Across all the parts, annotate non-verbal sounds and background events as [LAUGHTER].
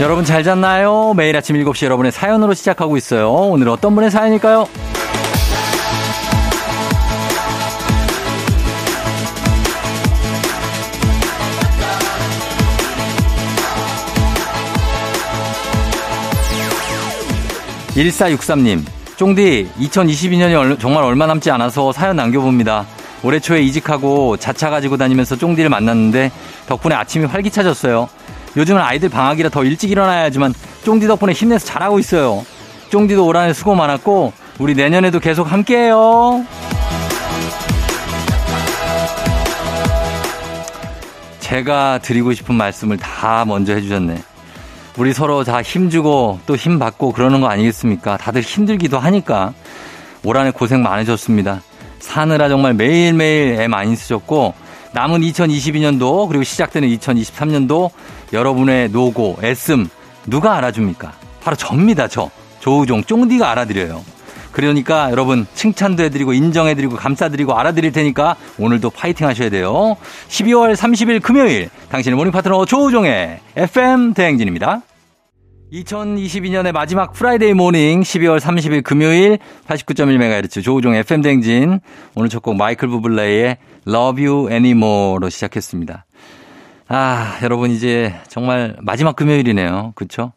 여러분 잘 잤나요? 매일 아침 7시 여러분의 사연으로 시작하고 있어요. 오늘 어떤 분의 사연일까요? 1463님, 쫑디, 2022년이 정말 얼마 남지 않아서 사연 남겨봅니다. 올해 초에 이직하고 자차 가지고 다니면서 쫑디를 만났는데 덕분에 아침이 활기차졌어요. 요즘은 아이들 방학이라 더 일찍 일어나야 하지만 쫑디 덕분에 힘내서 잘하고 있어요. 쫑디도 올 한해 수고 많았고 우리 내년에도 계속 함께해요. 제가 드리고 싶은 말씀을 다 먼저 해주셨네. 우리 서로 다 힘주고 또 힘 받고 그러는 거 아니겠습니까? 다들 힘들기도 하니까 올 한해 고생 많으셨습니다. 사느라 정말 매일매일 애 많이 쓰셨고 남은 2022년도 그리고 시작되는 2023년도 여러분의 노고, 애씀 누가 알아줍니까? 바로 접니다, 저. 조우종, 쫑디가 알아드려요. 그러니까 여러분 칭찬도 해드리고 인정해드리고 감사드리고 알아드릴 테니까 오늘도 파이팅 하셔야 돼요. 12월 30일 금요일 당신의 morning 파트너 조우종의 FM 대행진입니다. 2022년의 마지막 Friday morning 12월 30일 금요일 89.1MHz 조우종 FM 대행진 오늘 첫 곡 마이클 부블레의 Love You Anymore로 시작했습니다. 아, 여러분 이제 정말 마지막 금요일이네요. 그쵸?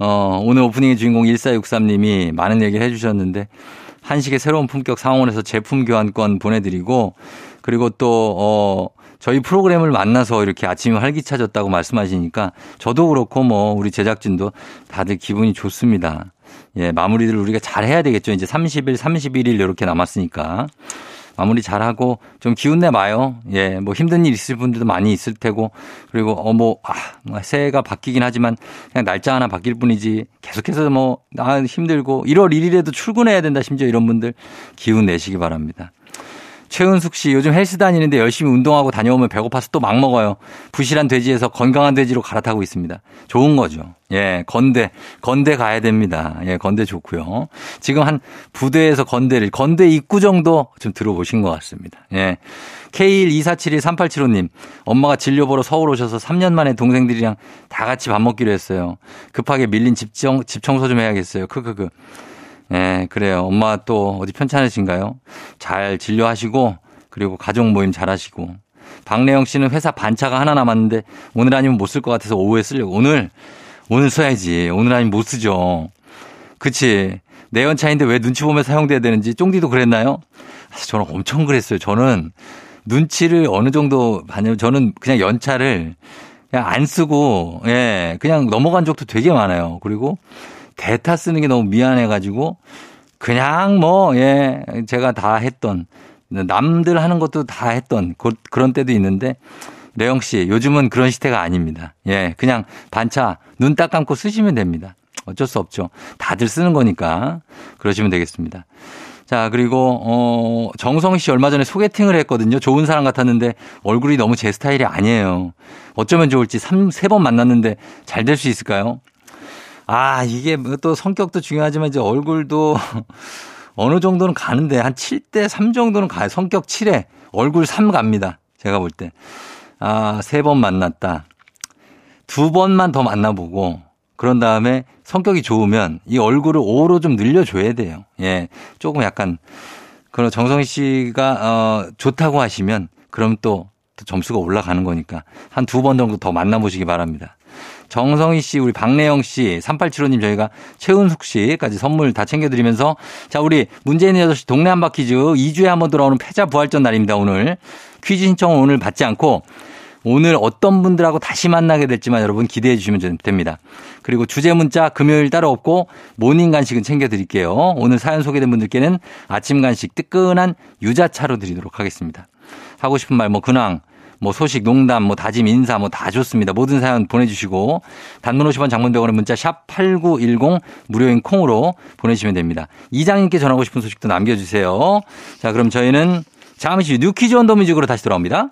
어, 오늘 오프닝의 주인공 1463님이 많은 얘기를 해 주셨는데 한식의 새로운 품격 상원에서 제품 교환권 보내 드리고 그리고 또, 어, 저희 프로그램을 만나서 이렇게 아침이 활기차졌다고 말씀하시니까 저도 그렇고 뭐 우리 제작진도 다들 기분이 좋습니다. 예, 마무리를 우리가 잘 해야 되겠죠. 이제 30일, 31일 이렇게 남았으니까. 마무리 잘하고 좀 기운 내 봐요. 예, 뭐 힘든 일 있을 분들도 많이 있을 테고 그리고 어 뭐 아, 뭐 새해가 바뀌긴 하지만 그냥 날짜 하나 바뀔 뿐이지 계속해서 뭐 아, 힘들고 1월 1일에도 출근해야 된다 심지어 이런 분들 기운 내시기 바랍니다. 최은숙 씨, 요즘 헬스 다니는데 열심히 운동하고 다녀오면 배고파서 또 막 먹어요. 부실한 돼지에서 건강한 돼지로 갈아타고 있습니다. 좋은 거죠. 예, 건대, 건대 가야 됩니다. 예, 건대 좋고요. 지금 한 부대에서 건대를, 건대 입구 정도 좀 들어보신 것 같습니다. 예. K124713875님, 엄마가 진료 보러 서울 오셔서 3년 만에 동생들이랑 다 같이 밥 먹기로 했어요. 급하게 밀린 집, 정, 집 청소 좀 해야겠어요. 크크크. 예, 그래요. 엄마 또 어디 편찮으신가요? 잘 진료하시고 그리고 가족 모임 잘 하시고. 박래영 씨는 회사 반차가 하나 남았는데 오늘 아니면 못 쓸 것 같아서 오후에 쓰려고. 오늘 오늘 써야지. 오늘 아니면 못 쓰죠. 그치. 내 연차인데 왜 눈치 보며 사용돼야 되는지 쫑디도 그랬나요? 저는 엄청 그랬어요. 저는 눈치를 어느 정도 봤냐면 저는 그냥 연차를 그냥 안 쓰고 예, 그냥 넘어간 적도 되게 많아요. 그리고 대타 쓰는 게 너무 미안해가지고 그냥 뭐, 예, 제가 다 했던 남들 하는 것도 다 했던 그, 그런 때도 있는데 레영 씨, 요즘은 그런 시대가 아닙니다. 예, 그냥 반차 눈 딱 감고 쓰시면 됩니다. 어쩔 수 없죠. 다들 쓰는 거니까 그러시면 되겠습니다. 자, 그리고, 어, 정성 씨 얼마 전에 소개팅을 했거든요. 좋은 사람 같았는데 얼굴이 너무 제 스타일이 아니에요. 어쩌면 좋을지 3, 3번 만났는데 잘 될 수 있을까요? 아, 이게 뭐또 성격도 중요하지만 이제 얼굴도 [LAUGHS] 어느 정도는 가는데 한 7대 3 정도는 가요. 성격 7에 얼굴 3 갑니다. 제가 볼 때. 아, 세 번 만났다. 두 번만 더 만나보고 그런 다음에 성격이 좋으면 이 얼굴을 5로 좀 늘려줘야 돼요. 예. 조금 약간 그런 정성희 씨가 어, 좋다고 하시면 그럼 또, 또 점수가 올라가는 거니까 한 두 번 정도 더 만나보시기 바랍니다. 정성희 씨, 우리 박래영 씨, 3875님 저희가 최은숙 씨까지 선물 다 챙겨드리면서 자, 우리 문재인 8시 동네 한 바퀴즈 2주에 한 번 돌아오는 패자 부활전 날입니다, 오늘. 퀴즈 신청은 오늘 받지 않고 오늘 어떤 분들하고 다시 만나게 될지만 여러분 기대해 주시면 됩니다. 그리고 주제 문자 금요일 따로 없고 morning 간식은 챙겨 드릴게요. 오늘 사연 소개된 분들께는 아침 간식 뜨끈한 유자차로 드리도록 하겠습니다. 하고 싶은 말 뭐 근황 뭐 소식, 농담, 뭐 다짐, 인사 뭐 다 좋습니다. 모든 사연 보내주시고 단문 50원 장문 100원의 문자 샵 8910 무료인 콩으로 보내시면 됩니다. 이장님께 전하고 싶은 소식도 남겨주세요. 자 그럼 저희는 잠시 뉴 퀴즈 on the music으로 다시 돌아옵니다.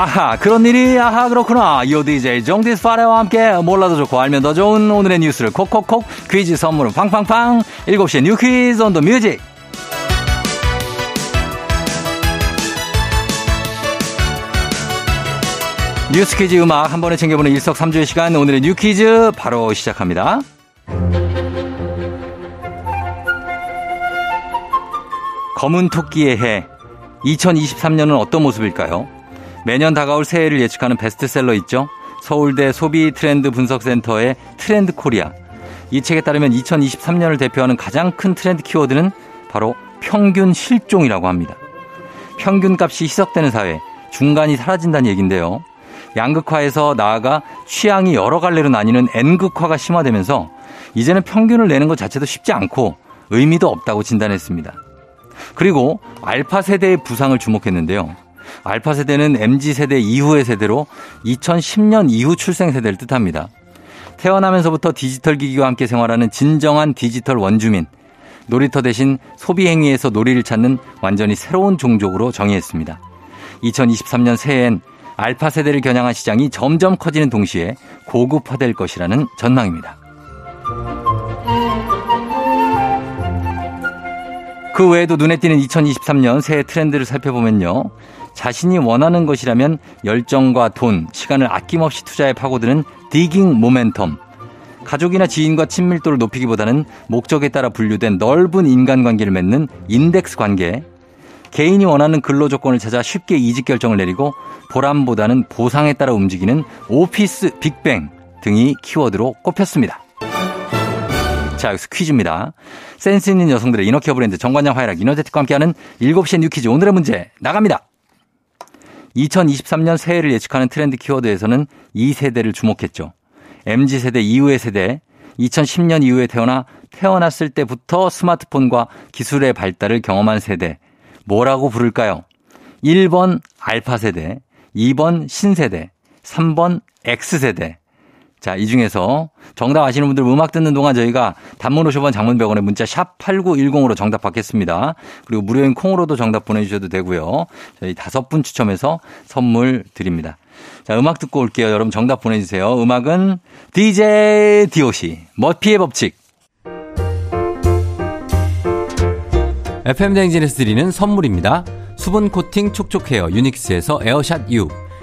아하 그런 일이 아하 그렇구나 요 DJ 쫑디 스파레와 함께 몰라도 좋고 알면 더 좋은 오늘의 뉴스를 콕콕콕 퀴즈 선물은 팡팡팡 7시에 뉴 퀴즈 on the music 뉴스 퀴즈 음악 한 번에 챙겨보는 일석삼조의 시간 오늘의 뉴 퀴즈 바로 시작합니다. 검은 토끼의 해 2023년은 어떤 모습일까요? 매년 다가올 새해를 예측하는 베스트셀러 있죠? 서울대 소비 트렌드 분석센터의 트렌드 코리아. 이 책에 따르면 2023년을 대표하는 가장 큰 트렌드 키워드는 바로 평균 실종이라고 합니다. 평균 값이 희석되는 사회, 중간이 사라진다는 얘기인데요. 양극화에서 나아가 취향이 여러 갈래로 나뉘는 N극화가 심화되면서 이제는 평균을 내는 것 자체도 쉽지 않고 의미도 없다고 진단했습니다. 그리고 알파 세대의 부상을 주목했는데요. 알파 세대는 MZ 세대 이후의 세대로 2010년 이후 출생 세대를 뜻합니다. 태어나면서부터 디지털 기기와 함께 생활하는 진정한 디지털 원주민. 놀이터 대신 소비 행위에서 놀이를 찾는 완전히 새로운 종족으로 정의했습니다. 2023년 새해엔 알파 세대를 겨냥한 시장이 점점 커지는 동시에 고급화될 것이라는 전망입니다. 그 외에도 눈에 띄는 2023년 새해 트렌드를 살펴보면요. 자신이 원하는 것이라면 열정과 돈, 시간을 아낌없이 투자해 파고드는 디깅 모멘텀. 가족이나 지인과 친밀도를 높이기보다는 목적에 따라 분류된 넓은 인간관계를 맺는 인덱스 관계. 개인이 원하는 근로 조건을 찾아 쉽게 이직 결정을 내리고 보람보다는 보상에 따라 움직이는 office big bang 등이 키워드로 꼽혔습니다. 자, 여기서 퀴즈입니다. 센스 있는 여성들의 inner care 브랜드 정관장 화이락 이너제틱과 함께하는 7시의 뉴 퀴즈 오늘의 문제 나갑니다. 2023년 새해를 예측하는 트렌드 키워드에서는 이 세대를 주목했죠. MZ세대 이후의 세대, 2010년 이후에 태어나 태어났을 때부터 스마트폰과 기술의 발달을 경험한 세대, 뭐라고 부를까요? 1번 알파 세대, 2번 신세대, 3번 X세대. 자, 이 중에서 정답 아시는 분들 음악 듣는 동안 저희가 단문 50원 장문 100원에 문자 샵 8910으로 정답 받겠습니다. 그리고 무료인 콩으로도 정답 보내주셔도 되고요. 저희 다섯 분 추첨해서 선물 드립니다. 자, 음악 듣고 올게요. 여러분 정답 보내주세요. 음악은 DJ DOC, 머피의 법칙. FM 대행진에서 드리는 선물입니다. 수분 코팅 촉촉 헤어 유닉스에서 에어샷 U.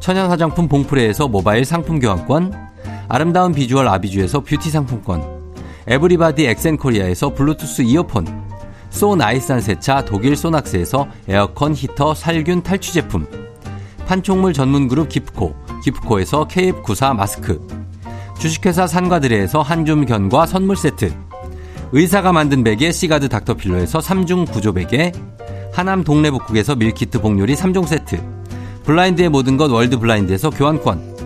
천연 화장품 봉프레에서 모바일 상품 교환권. 아름다운 비주얼 아비주에서 뷰티 상품권. everybody 엑센코리아에서 블루투스 이어폰. 소 나이산 세차 독일 소낙스에서 에어컨 히터 살균 탈취 제품. 판촉물 전문 그룹 기프코. 기프코에서 KF94 마스크. 주식회사 산과들에에서 한줌 견과 선물 세트. 의사가 만든 베개 시가드 닥터필러에서 3중 구조 베개. 하남 동래복국에서 밀키트 복요리 3종 세트. 블라인드의 모든 것 월드 블라인드에서 교환권.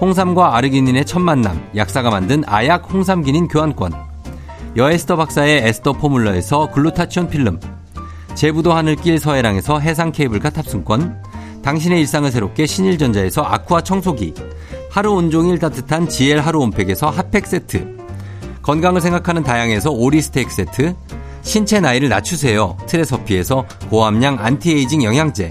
홍삼과 아르기닌의 첫 만남. 약사가 만든 아약 홍삼기닌 교환권. 여에스더 박사의 에스더 포뮬러에서 글루타치온 필름. 제부도 하늘길 서해랑에서 해상 케이블카 탑승권. 당신의 일상을 새롭게 신일전자에서 아쿠아 청소기. 하루 온종일 따뜻한 GL 하루 온팩에서 핫팩 세트. 건강을 생각하는 다양에서 오리 스테이크 세트. 신체 나이를 낮추세요. 트레서피에서 고함량 안티에이징 영양제.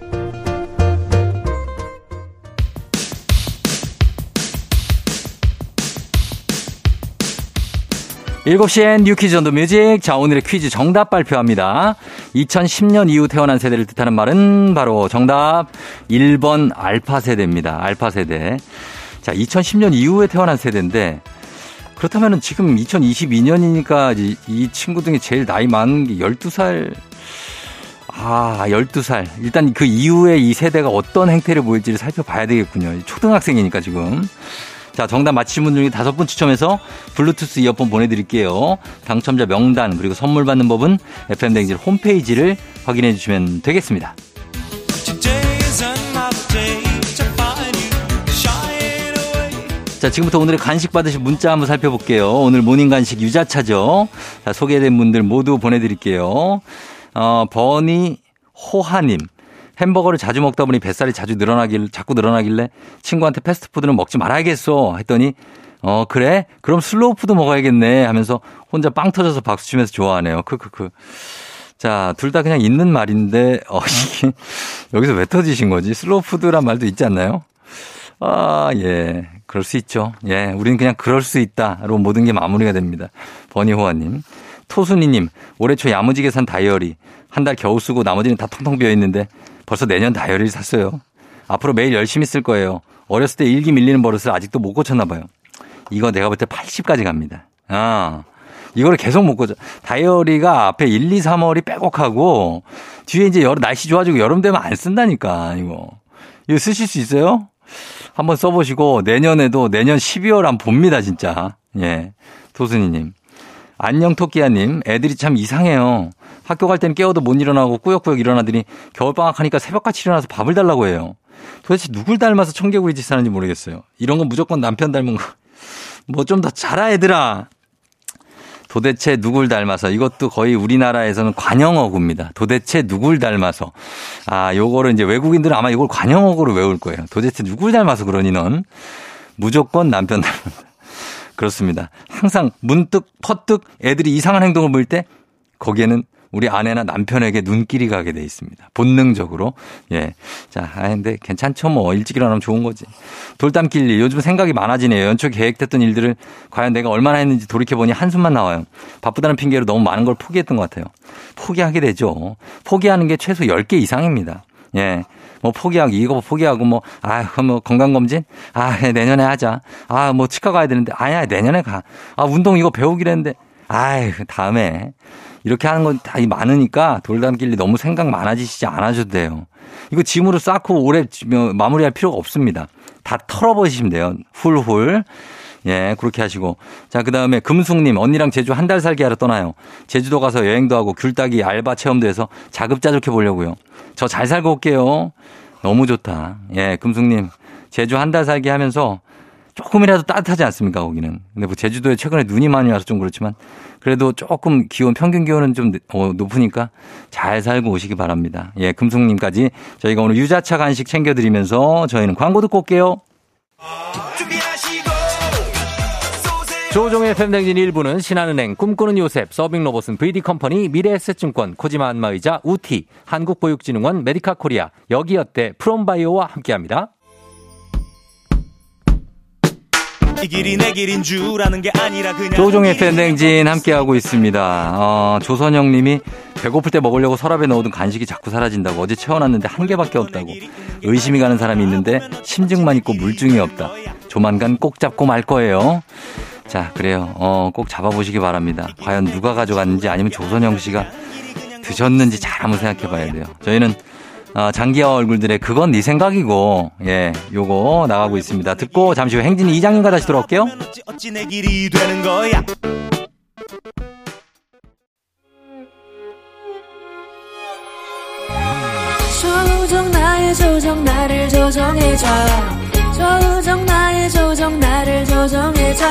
7시엔 뉴 퀴즈 온더 뮤직. 자, 오늘의 퀴즈 정답 발표합니다. 2010년 이후 태어난 세대를 뜻하는 말은 바로 정답 1번 알파 세대입니다. 알파 세대. 자, 2010년 이후에 태어난 세대인데 그렇다면 지금 2022년이니까 이, 이 친구 중에 제일 나이 많은 게 12살. 아, 12살. 일단 그 이후에 이 세대가 어떤 행태를 보일지를 살펴봐야 되겠군요. 초등학생이니까 지금. 자, 정답 맞히신 분 중에 다섯 분 추첨해서 블루투스 이어폰 보내드릴게요. 당첨자 명단 그리고 선물 받는 법은 FM댕진 홈페이지를 확인해 주시면 되겠습니다. 자, 지금부터 오늘의 간식 받으실 문자 한번 살펴볼게요. 오늘 모닝 간식 유자차죠. 자, 소개된 분들 모두 보내드릴게요. 어, 버니 호하님. 햄버거를 자주 먹다 보니 뱃살이 자주 늘어나길, 자꾸 늘어나길래 친구한테 패스트푸드는 먹지 말아야겠어. 했더니, 어, 그래? 그럼 슬로우 푸드 먹어야겠네. 하면서 혼자 빵 터져서 박수 치면서 좋아하네요. 크크크. 자, 둘 다 그냥 있는 말인데, 어, [LAUGHS] 이게, 여기서 왜 터지신 거지? 슬로우 푸드란 말도 있지 않나요? 아, 예. 그럴 수 있죠. 예. 우리는 그냥 그럴 수 있다로 모든 게 마무리가 됩니다. 버니호아님. 토순이님, 올해 초 야무지게 산 다이어리. 한 달 겨우 쓰고 나머지는 다 텅텅 비어 있는데 벌써 내년 다이어리를 샀어요. 앞으로 매일 열심히 쓸 거예요. 어렸을 때 일기 밀리는 버릇을 아직도 못 고쳤나 봐요. 이거 내가 볼 때 80까지 갑니다. 아. 이거를 계속 못 고쳐. 다이어리가 앞에 1, 2, 3월이 빼곡하고 뒤에 이제 여름, 날씨 좋아지고 여름 되면 안 쓴다니까, 이거. 이거 쓰실 수 있어요? 한번 써보시고 내년에도 내년 12월 안 봅니다 진짜. 예. 도순이님. 안녕 토끼야님. 애들이 참 이상해요. 학교 갈 때는 깨워도 못 일어나고 꾸역꾸역 일어나더니 겨울방학 하니까 새벽같이 일어나서 밥을 달라고 해요. 도대체 누굴 닮아서 청개구리 짓 하는지 모르겠어요. 이런 건 무조건 남편 닮은 거. [LAUGHS] 뭐 좀 더 자라 애들아. 도대체 누굴 닮아서 이것도 거의 우리나라에서는 관영어구입니다. 도대체 누굴 닮아서 아 요거를 이제 외국인들은 아마 이걸 관영어구로 외울 거예요. 도대체 누굴 닮아서 그러니 넌 무조건 남편 닮았다. [LAUGHS] 그렇습니다. 항상 문득 퍼뜩 애들이 이상한 행동을 보일 때 거기에는 우리 아내나 남편에게 눈길이 가게 돼 있습니다. 본능적으로. 예. 자, 아, 근데 괜찮죠. 뭐. 일찍 일어나면 좋은 거지. 돌담길리 요즘 생각이 많아지네요. 연초 계획됐던 일들을 과연 내가 얼마나 했는지 돌이켜보니 한숨만 나와요. 바쁘다는 핑계로 너무 많은 걸 포기했던 것 같아요. 포기하게 되죠. 포기하는 게 최소 10개 이상입니다. 예. 뭐 포기하기, 이거 포기하고 뭐, 아, 뭐 건강 검진? 아, 내년에 하자. 아, 뭐 치과 가야 되는데, 아니야, 내년에 가. 아, 운동 이거 배우기로 했는데, 아이, 다음에. 이렇게 하는 건 다 많으니까 돌담길리 너무 생각 많아지시지 않아셔도 돼요. 이거 짐으로 쌓고 오래 마무리할 필요가 없습니다. 다 털어버리시면 돼요. 훌훌. 예, 그렇게 하시고. 자, 그 다음에 금숙님, 언니랑 제주 한 달 살기 하러 떠나요. 제주도 가서 여행도 하고 귤 따기 알바 체험도 해서 자급자족해 보려고요. 저 잘 살고 올게요. 너무 좋다. 예, 금숙님. 제주 한 달 살기 하면서 조금이라도 따뜻하지 않습니까, 거기는. 근데 뭐 제주도에 최근에 눈이 많이 와서 좀 그렇지만 그래도 조금 기온, 평균 기온은 좀 어, 높으니까 잘 살고 오시기 바랍니다. 예, 금숙님까지 저희가 오늘 유자차 간식 챙겨드리면서 저희는 광고 듣고 올게요. 조종의 팬댕진 1부는 신한은행, 꿈꾸는 요셉, 서빙로봇은 VD컴퍼니, 미래에셋증권, 코지마 안마의자, 우티, 한국보육진흥원, 메디카 코리아, 여기어때, 프롬바이오와 함께합니다. 이 길이 내 길인 줄 아는 게 아니라 그냥 조종의 팬댕진 함께하고 있습니다. 어, 조선영 님이 배고플 때 먹으려고 서랍에 넣어둔 간식이 자꾸 사라진다고 어제 채워놨는데 한 개밖에 없다고 의심이 가는 사람이 있는데 심증만 있고 물증이 없다. 조만간 꼭 잡고 말 거예요. 자, 그래요. 어, 꼭 잡아보시기 바랍니다. 과연 누가 가져갔는지 아니면 조선영 씨가 드셨는지 잘 한번 생각해 봐야 돼요. 저희는 어, 장기하 얼굴들의 그건 네 생각이고 예 요거 나가고 있습니다. 듣고 잠시 후 행진이 이장님과 다시 돌아올게요. 조정 나의 조정 나를 조정해줘 조정 나의 조정 나를 조정해줘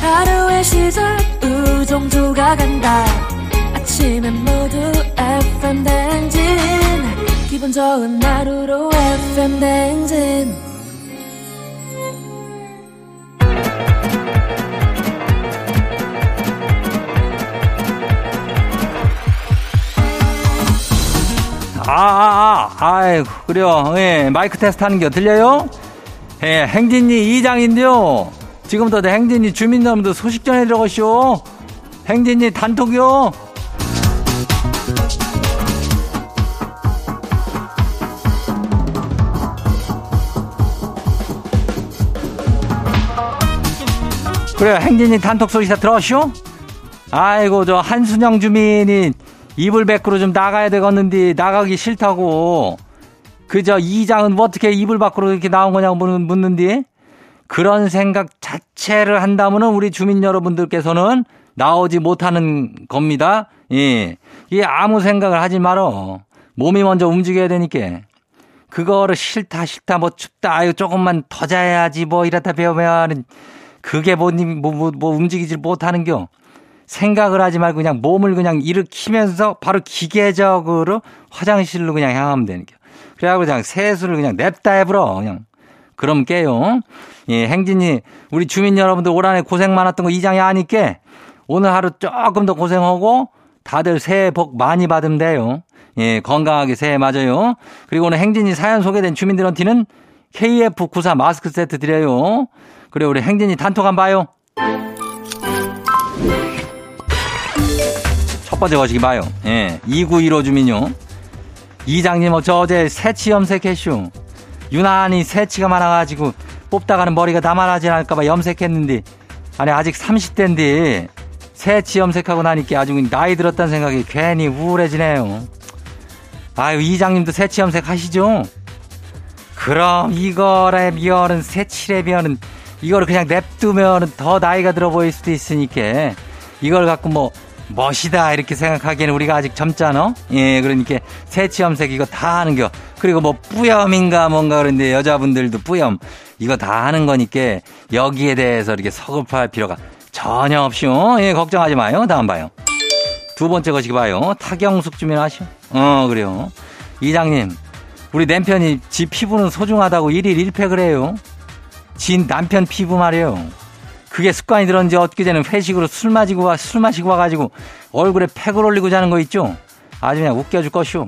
하루의 시절 우정조가 간다 아침엔 모두 FM 댕진 기분 좋은 하루로 FM 댕진 아, 아, 아, 아이고, 그래요. 예, 마이크 테스트 하는 게 들려요? 예, 행진이 이장인데요. 지금부터 행진이 주민 여러분들 소식 전해 들어가시오. 행진이 단톡이요. 그래 행진이 단톡 소식다 들었쇼? 아이고 저 한순영 주민이 이불 밖으로 좀 나가야 되겠는데 나가기 싫다고 그저 이장은 뭐 어떻게 이불 밖으로 이렇게 나온 거냐고 묻는디 그런 생각 자체를 한다면은 우리 주민 여러분들께서는 나오지 못하는 겁니다. 예. 이게 아무 생각을 하지 말어. 몸이 먼저 움직여야 되니까. 그거를 싫다, 싫다, 뭐 춥다, 아유, 조금만 더 자야지, 뭐 이렇다 배우면 그게 뭐, 뭐, 뭐, 뭐 움직이질 못하는 겨. 생각을 하지 말고 그냥 몸을 그냥 일으키면서 바로 기계적으로 화장실로 그냥 향하면 되는 겨. 그래갖고 그냥 세수를 그냥 냅다 해버려. 그냥. 그럼 깨요. 예, 행진이, 우리 주민 여러분들 올 한해 고생 많았던 거 이장이 아니까 오늘 하루 조금 더 고생하고 다들 새해 복 많이 받으면 돼요. 예, 건강하게 새해 맞아요. 그리고 오늘 행진이 사연 소개된 주민들한테는 KF94 마스크 세트 드려요. 그래, 우리 행진이 단톡 한번 봐요. 첫 번째 거시기 봐요. 예, 2915 주민요. 이장님, 저 어제 새치 염색했슈. 유난히 새치가 많아가지고 뽑다가는 머리가 나만하지 않을까봐 염색했는데, 아니, 아직 30대인데, 새치 염색하고 나니까 아주 나이 들었다는 생각이 괜히 우울해지네요. 아유, 이장님도 새치 염색 하시죠? 그럼 이거래 비어는 새치래 비어는 이거를 그냥 냅두면 더 나이가 들어 보일 수도 있으니까 이걸 갖고 뭐 멋이다 이렇게 생각하기에는 우리가 아직 젊잖아. 예, 그러니까 새치 염색 이거 다 하는겨. 그리고 뭐 뿌염인가 뭔가 그런데 여자분들도 뿌염 이거 다 하는 거니까 여기에 대해서 이렇게 서글퍼할 필요가 전혀 없이 어? 예, 걱정하지 마요. 다음 봐요. 두 번째 것이 봐요. 타경숙 주민 아시오? 어, 그래요. 이장님, 우리 남편이 지 피부는 소중하다고 일일 1팩을 해요. 진 남편 피부 말이에요. 그게 습관이 들었는지 엊그제는 회식으로 술 마시고 와, 술 마시고 와가지고 얼굴에 팩을 올리고 자는 거 있죠? 아주 그냥 웃겨줄 것이오.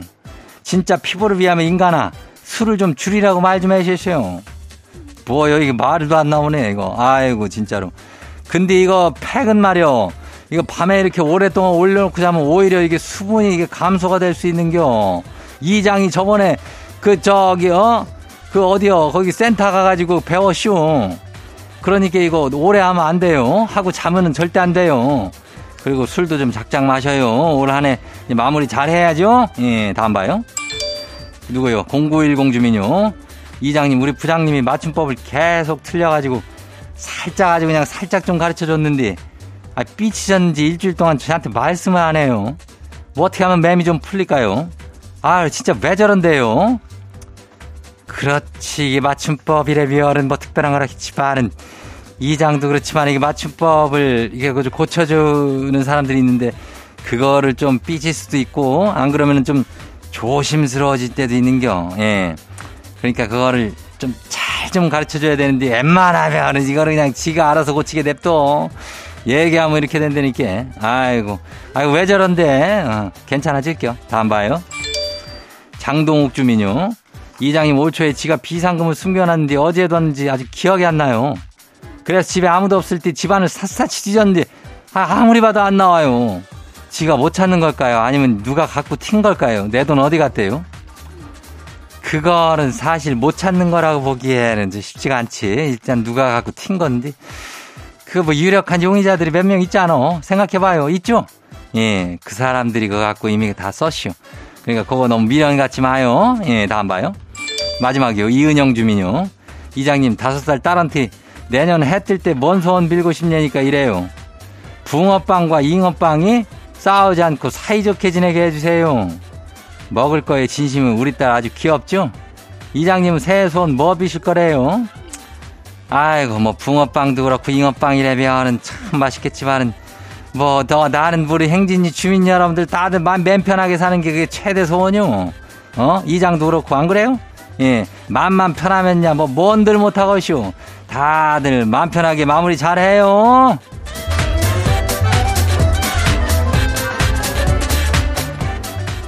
진짜 피부를 위하면 인간아, 술을 좀 줄이라고 말 좀 해주세요. 뭐, 여기 말도 안 나오네, 이거. 아이고, 진짜로. 근데 이거 팩은 말이요. 이거 밤에 이렇게 오랫동안 올려놓고 자면 오히려 이게 수분이 이게 감소가 될 수 있는겨. 이장이 저번에 그 저기 어 그 어디요 거기 센터 가가지고 배웠쇼. 그러니까 이거 오래 하면 안 돼요. 하고 자면은 절대 안 돼요. 그리고 술도 좀 작작 마셔요. 올 한해 마무리 잘 해야죠. 예, 다음 봐요. 누구요? 0910 주민요. 이장님, 우리 부장님이 맞춤법을 계속 틀려가지고 살짝 아주 그냥 살짝 좀 가르쳐 줬는데 아, 삐치셨는지 일주일 동안 저한테 말씀을 안 해요. 뭐 어떻게 하면 맴이 좀 풀릴까요? 아, 진짜 왜 저런데요? 그렇지, 이게 맞춤법이래, 비열은 뭐 특별한 거라 했지만은, 이장도 그렇지만 이게 맞춤법을 이게 고쳐주는 사람들이 있는데, 그거를 좀 삐질 수도 있고, 안 그러면은 좀 조심스러워질 때도 있는겨, 예. 그러니까 그거를 좀 잘좀 가르쳐 줘야 되는데, 웬만하면 이거를 그냥 지가 알아서 고치게 냅둬. 얘기하면 이렇게 된다니까. 아이고. 아이고, 왜 저런데? 어, 괜찮아질게요. 다음 봐요. 장동욱 주민요. 이장님 올 초에 지가 비상금을 숨겨놨는 데 어제 뒀는지 아직 기억이 안 나요. 그래서 집에 아무도 없을 때 집안을 샅샅이 뒤졌는데 아, 무리 봐도 안 나와요. 지가 못 찾는 걸까요? 아니면 누가 갖고 튄 걸까요? 내 돈 어디 갔대요? 그거는 사실 못 찾는 거라고 보기에는 쉽지가 않지. 일단 누가 갖고 튄 건데. 그 뭐 유력한 용의자들이 몇 명 있잖아. 생각해봐요. 있죠? 예, 그 사람들이 그거 갖고 이미 다 썼슈. 그러니까 그거 너무 미련 갖지 마요. 예, 다음 봐요. 마지막이요. 이은영 주민요. 이장님, 다섯 살 딸한테 내년 해 뜰 때 뭔 소원 빌고 싶냐니까 이래요. 붕어빵과 잉어빵이 싸우지 않고 사이좋게 지내게 해주세요. 먹을 거에 진심은 우리 딸 아주 귀엽죠? 이장님은 새해 소원 뭐 비실 거래요? 아이고 뭐 붕어빵도 그렇고 잉어빵이라면은 참 맛있겠지만은 뭐 더 나는 우리 행진이 주민 여러분들 다들 마음 편하게 사는 게 그게 최대 소원이요. 어 이장도 그렇고 안 그래요? 예 마음만 편하면야 뭐 뭔들 못하고쇼. 다들 마음 편하게 마무리 잘해요.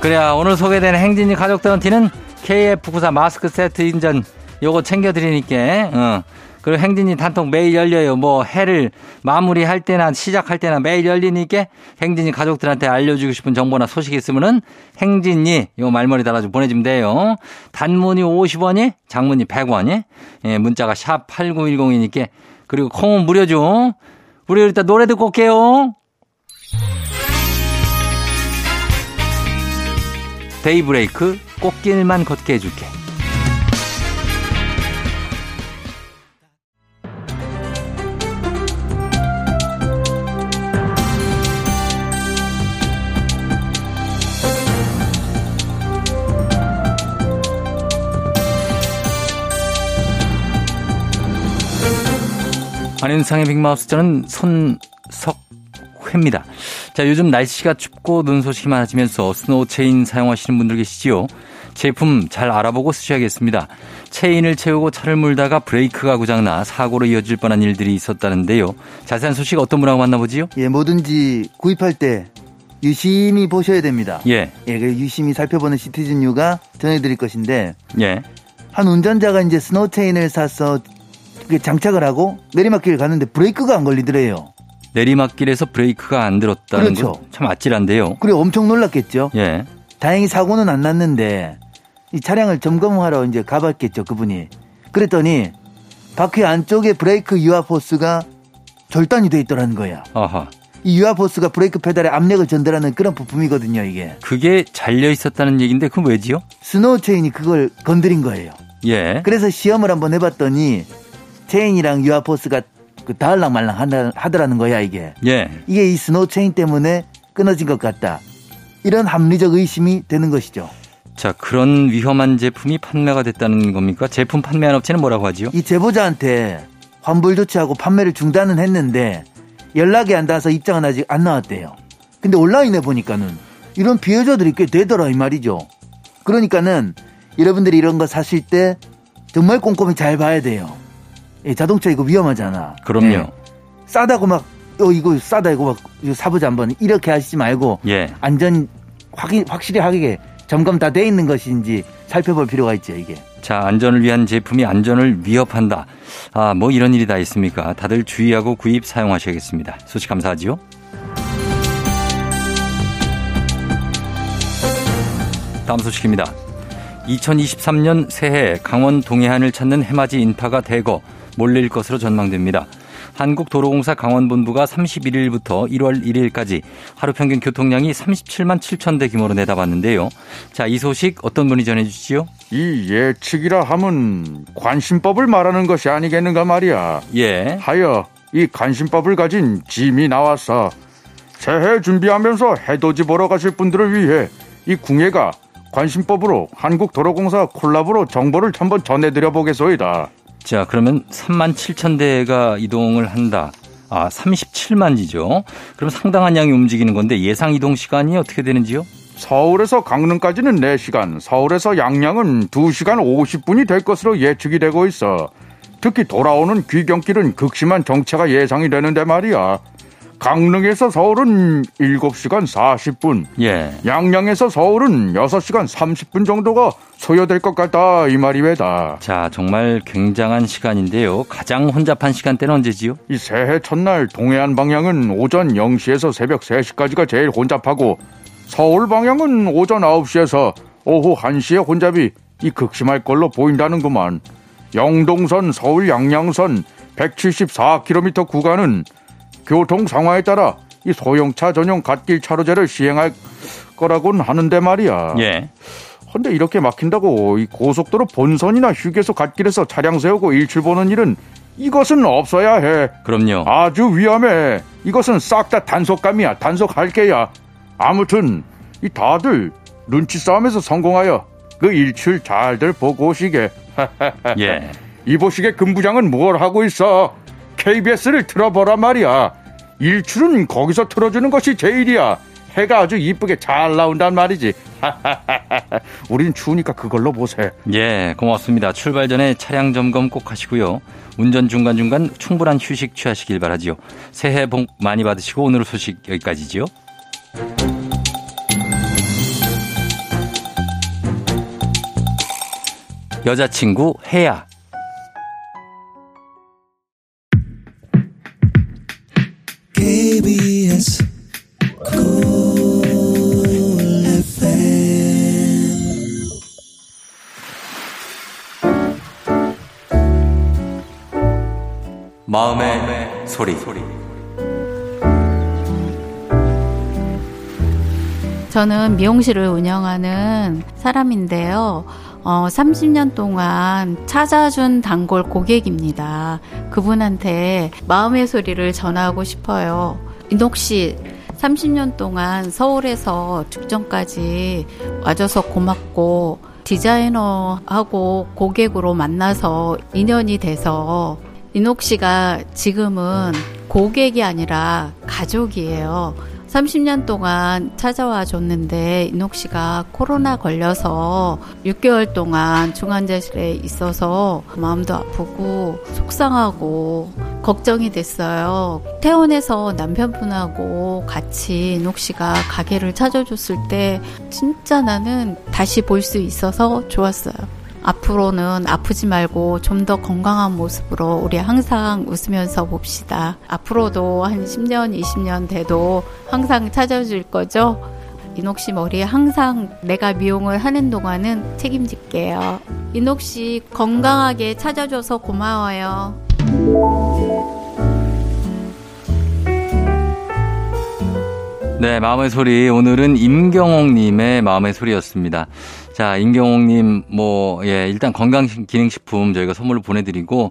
그래야 오늘 소개되는 행진이 가족들한테는 KF94 마스크 세트 인전 요거 챙겨드리니까 어. 그리고 행진이 단톡 매일 열려요. 뭐 해를 마무리할 때나 시작할 때나 매일 열리니까 행진이 가족들한테 알려주고 싶은 정보나 소식이 있으면은 행진이 요 말머리 달아서 보내주면 돼요. 단문이 50원이, 장문이 100원이, 예, 문자가 샵 8910이니까 그리고 콩은 무료죠. 우리 일단 노래 듣고 올게요. 데이브레이크 꽃길만 걷게 해줄게. 안윤상의 빅마우스 저는 손석회입니다. 자, 요즘 날씨가 춥고 눈 소식이 많아지면서 스노우 체인 사용하시는 분들 계시지요? 제품 잘 알아보고 쓰셔야겠습니다. 체인을 채우고 차를 몰다가 브레이크가 고장나 사고로 이어질 뻔한 일들이 있었다는데요. 자세한 소식 어떤 분하고 만나보지요? 예, 뭐든지 구입할 때 유심히 보셔야 됩니다. 예. 예, 그 유심히 살펴보는 시티즌유가 전해드릴 것인데 예. 한 운전자가 이제 스노우 체인을 사서 장착을 하고 내리막길을 가는데 브레이크가 안 걸리더래요. 내리막길에서 브레이크가 안 들었다는 그렇죠. 참 아찔한데요. 그래 엄청 놀랐겠죠. 예. 다행히 사고는 안 났는데 이 차량을 점검하러 이제 가봤겠죠 그분이. 그랬더니 바퀴 안쪽에 브레이크 유압 호스가 절단이 돼 있더라는 거야. 아하. 이 유압 호스가 브레이크 페달에 압력을 전달하는 그런 부품이거든요 이게. 그게 잘려 있었다는 얘기인데 그건 왜지요? 스노우 체인이 그걸 건드린 거예요. 예. 그래서 시험을 한번 해봤더니 체인이랑 유압 호스가 그 닿을랑 말랑 하더라는 거야 이게. 예. 이게 이 스노우 체인 때문에 끊어진 것 같다. 이런 합리적 의심이 되는 것이죠. 자, 그런 위험한 제품이 판매가 됐다는 겁니까? 제품 판매한 업체는 뭐라고 하지요? 이 제보자한테 환불 조치하고 판매를 중단은 했는데 연락이 안 닿아서 입장은 아직 안 나왔대요. 근데 온라인에 보니까는 이런 피해자들이 꽤 되더라 이 말이죠. 그러니까는 여러분들이 이런 거 사실 때 정말 꼼꼼히 잘 봐야 돼요. 예, 자동차 이거 위험하잖아. 그럼요. 예, 싸다고 막 어, 이거 싸다 이거 막 이거 사보자 한번 이렇게 하시지 말고 예. 안전 확인 확실히 하게 점검 다 돼 있는 것인지 살펴볼 필요가 있죠 이게. 자, 안전을 위한 제품이 안전을 위협한다. 아, 뭐 이런 일이 다 있습니까? 다들 주의하고 구입 사용하셔야겠습니다. 소식 감사하지요. 다음 소식입니다. 2023년 새해 강원 동해안을 찾는 해맞이 인파가 대거 몰릴 것으로 전망됩니다. 한국도로공사 강원본부가 31일부터 1월 1일까지 하루 평균 교통량이 37만 7천 대 규모로 내다봤는데요. 자, 이 소식 어떤 분이 전해주시죠? 이 예측이라 함은 관심법을 말하는 것이 아니겠는가 말이야. 예. 하여 이 관심법을 가진 짐이 나왔어. 새해 준비하면서 해돋이 보러 가실 분들을 위해 이 궁예가 관심법으로 한국도로공사 콜라보로 정보를 한번 전해드려 보겠소이다. 자, 그러면 3만 7천 대가 이동을 한다. 아, 37만이죠. 그럼 상당한 양이 움직이는 건데 예상 이동 시간이 어떻게 되는지요? 서울에서 강릉까지는 4시간, 서울에서 양양은 2시간 50분이 될 것으로 예측이 되고 있어. 특히 돌아오는 귀경길은 극심한 정체가 예상이 되는데 말이야. 강릉에서 서울은 7시간 40분, 예. 양양에서 서울은 6시간 30분 정도가 소요될 것 같다 이 말이 왜다. 자, 정말 굉장한 시간인데요. 가장 혼잡한 시간대는 언제지요? 이 새해 첫날 동해안 방향은 오전 0시에서 새벽 3시까지가 제일 혼잡하고 서울 방향은 오전 9시에서 오후 1시에 혼잡이 이 극심할 걸로 보인다는구만. 영동선 서울 양양선 174km 구간은 교통 상황에 따라 이 소형차 전용 갓길 차로제를 시행할 거라고는 하는데 말이야. 예. 근데 이렇게 막힌다고 이 고속도로 본선이나 휴게소 갓길에서 차량 세우고 일출 보는 일은 이것은 없어야 해. 그럼요. 아주 위험해. 이것은 싹 다 단속감이야. 단속할 게야. 아무튼 이 다들 눈치 싸움에서 성공하여 그 일출 잘들 보고 오시게. [LAUGHS] 예. 이보시게 금부장은 뭘 하고 있어? KBS를 틀어보란 말이야. 일출은 거기서 틀어주는 것이 제일이야. 해가 아주 이쁘게 잘 나온단 말이지. [LAUGHS] 우린 추우니까 그걸로 보세. 예, 고맙습니다. 출발 전에 차량 점검 꼭 하시고요. 운전 중간중간 충분한 휴식 취하시길 바라지요. 새해 복 많이 받으시고 오늘 소식 여기까지지요. 여자친구 해야. 소리. 저는 미용실을 운영하는 사람인데요. 어, 30년 동안 찾아준 단골 고객입니다. 그분한테 마음의 소리를 전하고 싶어요. 인옥 씨, 30년 동안 서울에서 죽전까지 와줘서 고맙고 디자이너하고 고객으로 만나서 인연이 돼서 인옥 씨가 지금은 고객이 아니라 가족이에요. 30년 동안 찾아와 줬는데 인옥 씨가 코로나 걸려서 6개월 동안 중환자실에 있어서 마음도 아프고 속상하고 걱정이 됐어요. 퇴원해서 남편분하고 같이 인옥 씨가 가게를 찾아줬을 때 진짜 나는 다시 볼 수 있어서 좋았어요. 앞으로는 아프지 말고 좀 더 건강한 모습으로 우리 항상 웃으면서 봅시다. 앞으로도 한 10년, 20년 돼도 항상 찾아줄 거죠? 인옥 씨 머리에 항상 내가 미용을 하는 동안은 책임질게요. 인옥 씨 건강하게 찾아줘서 고마워요. 네, 마음의 소리. 오늘은 임경옥님의 마음의 소리였습니다. 자, 임경옥님, 뭐, 예, 일단 건강기능식품 저희가 선물로 보내드리고,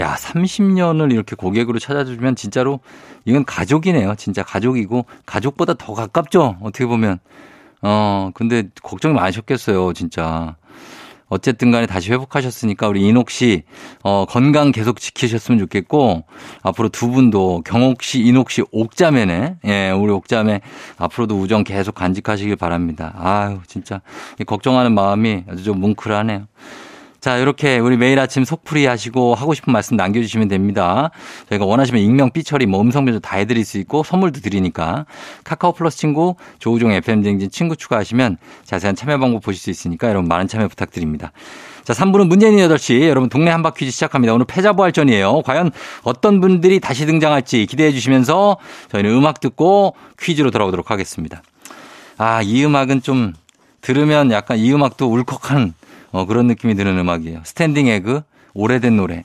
야, 30년을 이렇게 고객으로 찾아주면 진짜로 이건 가족이네요. 진짜 가족이고, 가족보다 더 가깝죠? 어떻게 보면. 어, 근데 걱정이 많으셨겠어요, 진짜. 어쨌든 간에 다시 회복하셨으니까 우리 인옥 씨, 어, 건강 계속 지키셨으면 좋겠고, 앞으로 두 분도 경옥 씨, 인옥 씨 옥자매네. 예, 우리 옥자매 앞으로도 우정 계속 간직하시길 바랍니다. 아유, 진짜. 걱정하는 마음이 아주 좀 뭉클하네요. 자, 이렇게 우리 매일 아침 속풀이 하시고 하고 싶은 말씀 남겨주시면 됩니다. 저희가 원하시면 익명, 삐처리, 뭐 음성 변조 다 해드릴 수 있고 선물도 드리니까 카카오 플러스 친구, 조우종 FM댕진 친구 추가하시면 자세한 참여 방법 보실 수 있으니까 여러분 많은 참여 부탁드립니다. 자, 3부는 문재인 8시 여러분 동네 한바 퀴즈 시작합니다. 오늘 패자부활전이에요. 과연 어떤 분들이 다시 등장할지 기대해 주시면서 저희는 음악 듣고 퀴즈로 돌아오도록 하겠습니다. 아, 이 음악은 좀 들으면 약간 이 음악도 울컥한 어, 그런 느낌이 드는 음악이에요. 스탠딩 에그, 오래된 노래.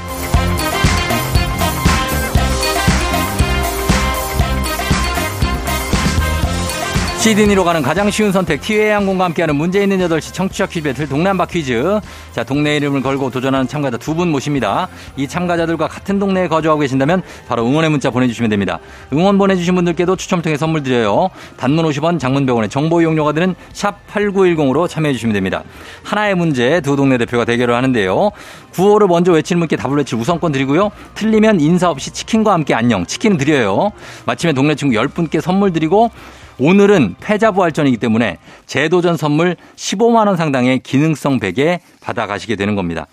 시드니로 가는 가장 쉬운 선택 티웨이 항공과 함께하는 문제 있는 8시 청취자 퀴즈 배틀 동네 한바 퀴즈. 자, 동네 이름을 걸고 도전하는 참가자 두 분 모십니다. 이 참가자들과 같은 동네에 거주하고 계신다면 바로 응원의 문자 보내주시면 됩니다. 응원 보내주신 분들께도 추첨 통해 선물 드려요. 단문 50원, 장문 100원의 정보 이용료가 드는 샵 8910으로 참여해 주시면 됩니다. 하나의 문제 두 동네 대표가 대결을 하는데요. 구호를 먼저 외치는 분께 답을 외칠 우선권 드리고요. 틀리면 인사 없이 치킨과 함께 안녕. 치킨 드려요. 마침에 동네 친구 10분께 선물 드리고 오늘은 패자부활전이기 때문에 재도전 선물 15만 원 상당의 기능성 베개 받아가시게 되는 겁니다.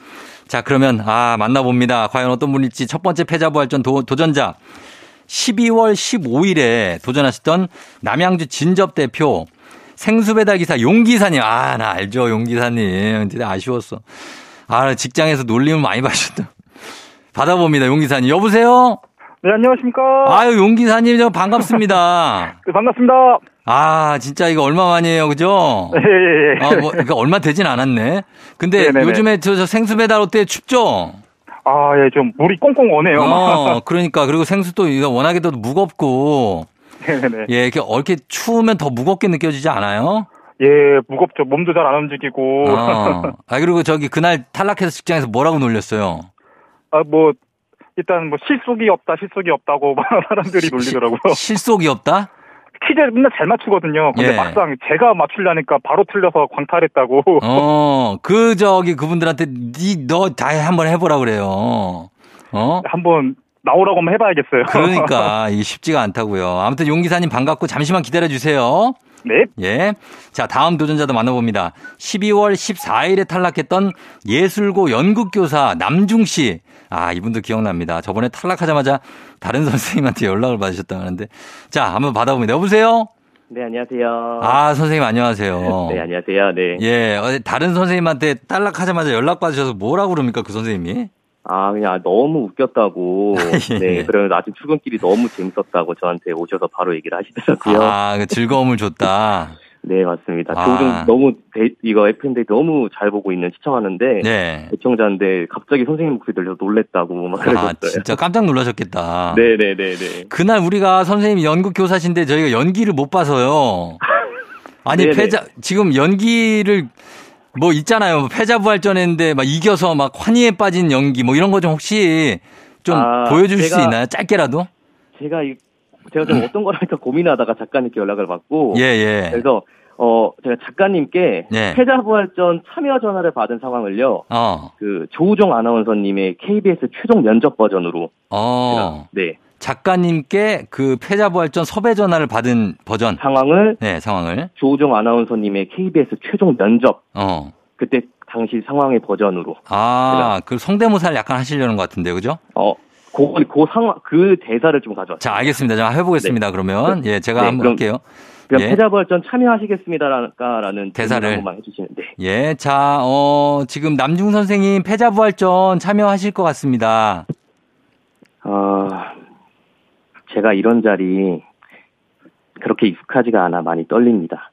자, 그러면 아, 만나봅니다. 과연 어떤 분일지 첫 번째 패자부활전 도, 도전자 12월 15일에 도전하셨던 남양주 진접 대표 생수 배달 기사 용기사님. 아, 나 알죠. 용기사님. 진짜 아쉬웠어. 아, 직장에서 놀림을 많이 받으셨다. 받아봅니다. 용기사님. 여보세요? 네, 안녕하십니까. 아유, 용기사님, 저 반갑습니다. [LAUGHS] 네, 반갑습니다. 아, 진짜 이거 얼마 만이에요, 그죠? 예, 예, 예. 아, 뭐, 그러니까 얼마 되진 않았네. 근데 네네네. 요즘에 저, 저 생수 배달 어때? 춥죠? 아, 예, 좀 물이 꽁꽁 오네요. 어, [LAUGHS] 그러니까. 그리고 생수도 이거 워낙에 또 무겁고, 네네네. 예, 이렇게, 이렇게 추우면 더 무겁게 느껴지지 않아요? 예, 무겁죠. 몸도 잘 안 움직이고. 어. [LAUGHS] 아, 그리고 저기 그날 탈락해서 직장에서 뭐라고 놀렸어요? 아, 뭐, 일단 뭐 실속이 없다, 실속이 없다고 [LAUGHS] 막 사람들이 놀리더라고요. 실속이 없다? 퀴즈 맨날 잘 맞추거든요. 근데 예. 막상 제가 맞추려니까 바로 틀려서 광탈했다고. 어, 그 저기 그분들한테 니, 너 다 한번 해보라 그래요. 어? 한번 나오라고 한번 해봐야겠어요. 그러니까 [LAUGHS] 이게 쉽지가 않다고요. 아무튼 용기사님 반갑고 잠시만 기다려 주세요. 네. 예. 자, 다음 도전자도 만나봅니다. 12월 14일에 탈락했던 예술고 연극교사 남중 씨. 아, 이분도 기억납니다. 저번에 탈락하자마자 다른 선생님한테 연락을 받으셨다고 하는데. 자, 한번 받아봅니다. 여보세요? 네, 안녕하세요. 아, 선생님 안녕하세요. [LAUGHS] 네, 안녕하세요. 네. 예, 어, 다른 선생님한테 탈락하자마자 연락 받으셔서 뭐라고 그럽니까, 그 선생님이? 아, 그냥 너무 웃겼다고. [LAUGHS] 예. 네, 그러면 아침 출근길이 너무 재밌었다고 저한테 오셔서 바로 얘기를 하시더라고요. 아, 그 즐거움을 줬다. [LAUGHS] 네, 맞습니다. 아. 조종 너무 데- 이거 FM대 너무 잘 보고 있는 시청하는데 네. 애청자인데 갑자기 선생님 목소리 들려서 놀랬다고 막 아, 그러셨어요. 진짜 깜짝 놀라셨겠다. 네, 네, 네, 네. 그날 우리가 선생님 연극 교사신데 저희가 연기를 못 봐서요. [LAUGHS] 아니 네네. 패자 지금 연기를 뭐 있잖아요. 뭐 패자부활전 했는데 막 이겨서 막 환희에 빠진 연기 뭐 이런 거 좀 혹시 좀 아, 보여줄 수 제가- 있나요? 짧게라도? 제가 이 제가 좀 어떤 걸 할까 고민하다가 작가님께 연락을 받고 예 예. 그래서 어 제가 작가님께 네. 패자부활전 참여 전화를 받은 상황을요. 어. 그 조우정 아나운서님의 KBS 최종 면접 버전으로 어. 네 작가님께 그 패자부활전 섭외 전화를 받은 버전 상황을 네 상황을 조우정 아나운서님의 KBS 최종 면접 어. 그때 당시 상황의 버전으로 아, 그 성대모사를 약간 하시려는 것 같은데, 그죠? 어그 그 상황 그 대사를 좀 가져왔어요. 자, 알겠습니다. 자, 해보겠습니다. 그러면. 예, 제가 네, 한번 그럼- 할게요. 그럼 예. 패자부활전 참여하시겠습니다라는 대사를. 질문 한 번만 해주시면 네. 예, 자, 어, 지금 남중 선생님 패자부활전 참여하실 것 같습니다. 어, 제가 이런 자리 그렇게 익숙하지가 않아 많이 떨립니다.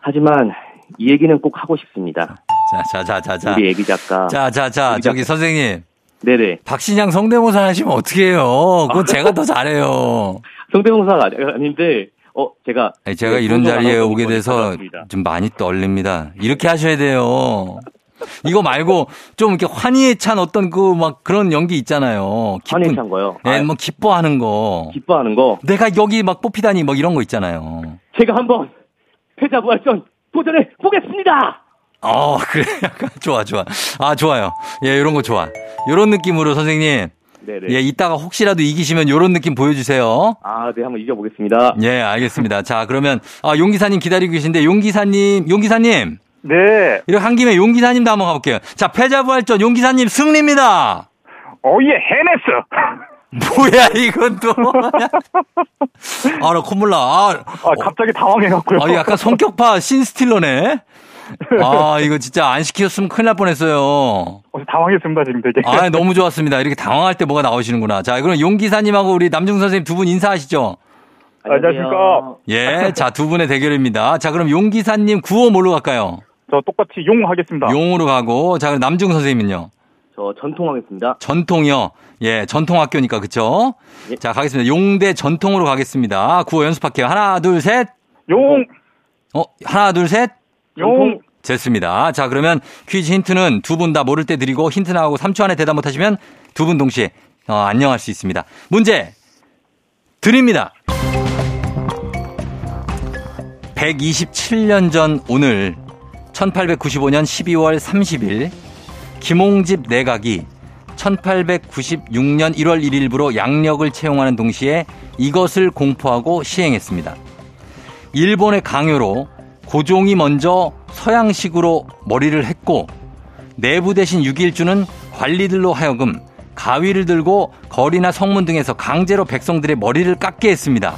하지만 이 얘기는 꼭 하고 싶습니다. 자, 자, 자, 자, 자. 우리 애기 작가. 자, 자, 자, 저기 작가. 선생님. 네네. 박신양 성대모사 하시면 어떡해요. 그건 제가 더 잘해요. [LAUGHS] 성대모사가 아닌데, 어, 제가. 제가 네, 이런 조우정 자리에 오게 돼서. 좀 많이 떨립니다. 이렇게 하셔야 돼요. 이거 말고 좀 이렇게 환희에 찬 어떤 그 막 그런 연기 있잖아요. 기쁜- 환희 찬 거요. 예, 아, 뭐 기뻐하는 거. 기뻐하는 거. 내가 여기 막 뽑히다니 뭐 이런 거 있잖아요. 제가 한번 패자 부활전 도전해 보겠습니다! 어, 그래. [LAUGHS] 좋아, 좋아. 아, 좋아요. 예, 이런 거 좋아. 이런 느낌으로 선생님. 네네. 예, 이따가 혹시라도 이기시면 이런 느낌 보여주세요. 아, 네, 한번 이겨보겠습니다. 예, 알겠습니다. 자, 그러면, 아, 용 기사님 기다리고 계신데, 용 기사님, 용 기사님. 네. 이렇게 한 김에 용 기사님도 한번 가볼게요. 자, 패자부활전 용 기사님 승리입니다. 어예 해냈어. [LAUGHS] 뭐야, 이건 또. [LAUGHS] 아, 나 콧물 나. 아, 아 갑자기 당황해갖고요. 아, 약간 성격파 신스틸러네. 아, [LAUGHS] 이거 진짜 안 시켰으면 큰일 날 뻔했어요. 어, 당황했습니다 지금 되게. 아, 너무 좋았습니다. 이렇게 당황할 때 뭐가 나오시는구나. 자, 그럼 용기사님하고 우리 남중 선생님 두 분 인사하시죠. 안녕하십니까. 예, 자, 두 분의 대결입니다. 자, 그럼 용기사님 구호 뭘로 갈까요? 저 똑같이 용 하겠습니다. 용으로 가고, 자, 그럼 남중 선생님은요? 저 전통하겠습니다. 전통이요. 예, 전통학교니까, 그쵸? 예. 자, 가겠습니다. 용대 전통으로 가겠습니다. 구호 연습할게요. 하나, 둘, 셋. 용, 어, 하나, 둘, 셋. 용. 됐습니다. 자, 그러면 퀴즈 힌트는 두 분 다 모를 때 드리고 힌트 나오고 3초 안에 대답 못하시면 두 분 동시에 어, 안녕할 수 있습니다. 문제 드립니다. 127년 전 오늘 1895년 12월 30일 김홍집 내각이 1896년 1월 1일부로 양력을 채용하는 동시에 이것을 공포하고 시행했습니다. 일본의 강요로 고종이 먼저 서양식으로 머리를 했고 내부 대신 6일주는 관리들로 하여금 가위를 들고 거리나 성문 등에서 강제로 백성들의 머리를 깎게 했습니다.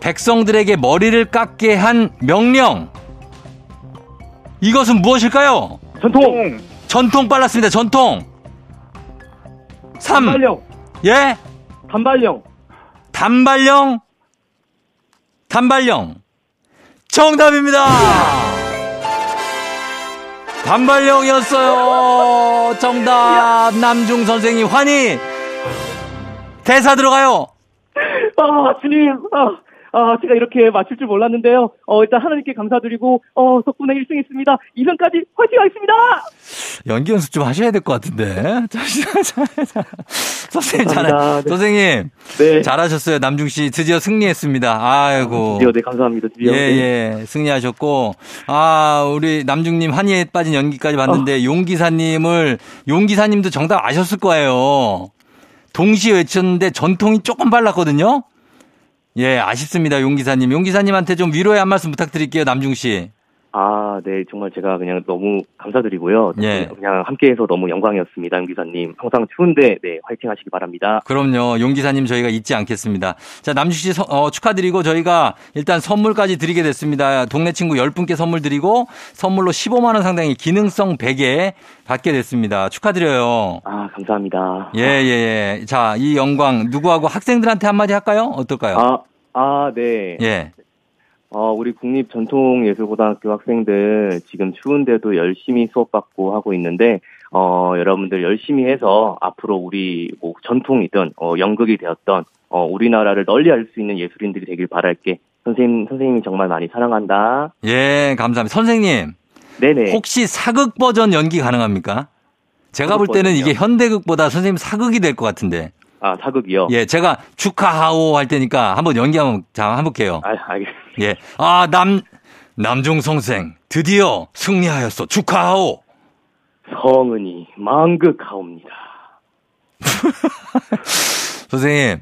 백성들에게 머리를 깎게 한 명령. 이것은 무엇일까요? 전통! 용. 전통 빨랐습니다. 전통. 3. 단발령! 예? 단발령! 단발령. 단발령. 정답입니다. 단발령이었어요. 정답. 남중 선생님 환희. 대사 들어가요. 아, 주님, 아, 아, 제가 이렇게 맞출 줄 몰랐는데요. 어, 일단 하나님께 감사드리고, 어, 덕분에 1승 했습니다. 2승까지 화이팅 하겠습니다! 연기 연습 좀 하셔야 될 것 같은데. [LAUGHS] 선생님 잘. 네. 선생님 네. 잘하셨어요. 남중 씨 드디어 승리했습니다. 아이고. 드디어, 네, 감사합니다. 드디어. 예, 네. 예, 승리하셨고, 아, 우리 남중님 한이에 빠진 연기까지 봤는데, 어. 용기사님을, 용기사님도 정답 아셨을 거예요. 동시에 외쳤는데 전통이 조금 빨랐거든요? 예, 아쉽습니다. 용기사님. 용기사님한테 좀 위로의 한 말씀 부탁드릴게요. 남중 씨. 아, 네, 정말 제가 그냥 너무 감사드리고요. 예. 그냥 함께해서 너무 영광이었습니다, 용 기사님. 항상 추운데, 네, 화이팅 하시기 바랍니다. 그럼요. 용 기사님 저희가 잊지 않겠습니다. 자, 남주 씨 서- 어, 축하드리고 저희가 일단 선물까지 드리게 됐습니다. 동네 친구 10분께 선물 드리고 선물로 15만 원 상당의 기능성 베개 받게 됐습니다. 축하드려요. 아, 감사합니다. 예, 예, 예. 자, 이 영광 누구하고 학생들한테 한마디 할까요? 어떨까요? 아, 아, 네. 예. 어, 우리 국립전통예술고등학교 학생들 지금 추운데도 열심히 수업받고 하고 있는데, 어, 여러분들 열심히 해서 앞으로 우리 뭐 전통이든, 어, 연극이 되었던, 어, 우리나라를 널리 알 수 있는 예술인들이 되길 바랄게. 선생님, 선생님이 정말 많이 사랑한다. 예, 감사합니다. 선생님, 네네. 혹시 사극 버전 연기 가능합니까? 제가 볼 때는 버전이요? 이게 현대극보다 선생님 사극이 될 것 같은데. 아, 사극이요? 예, 제가 축하하오 할 테니까 한번 연기 한번 자, 해볼게요. 아, 알겠습니다. 예. 아, 남, 남중 성생, 드디어 승리하였어. 축하하오. 성은이 망극하옵니다. [LAUGHS] 선생님,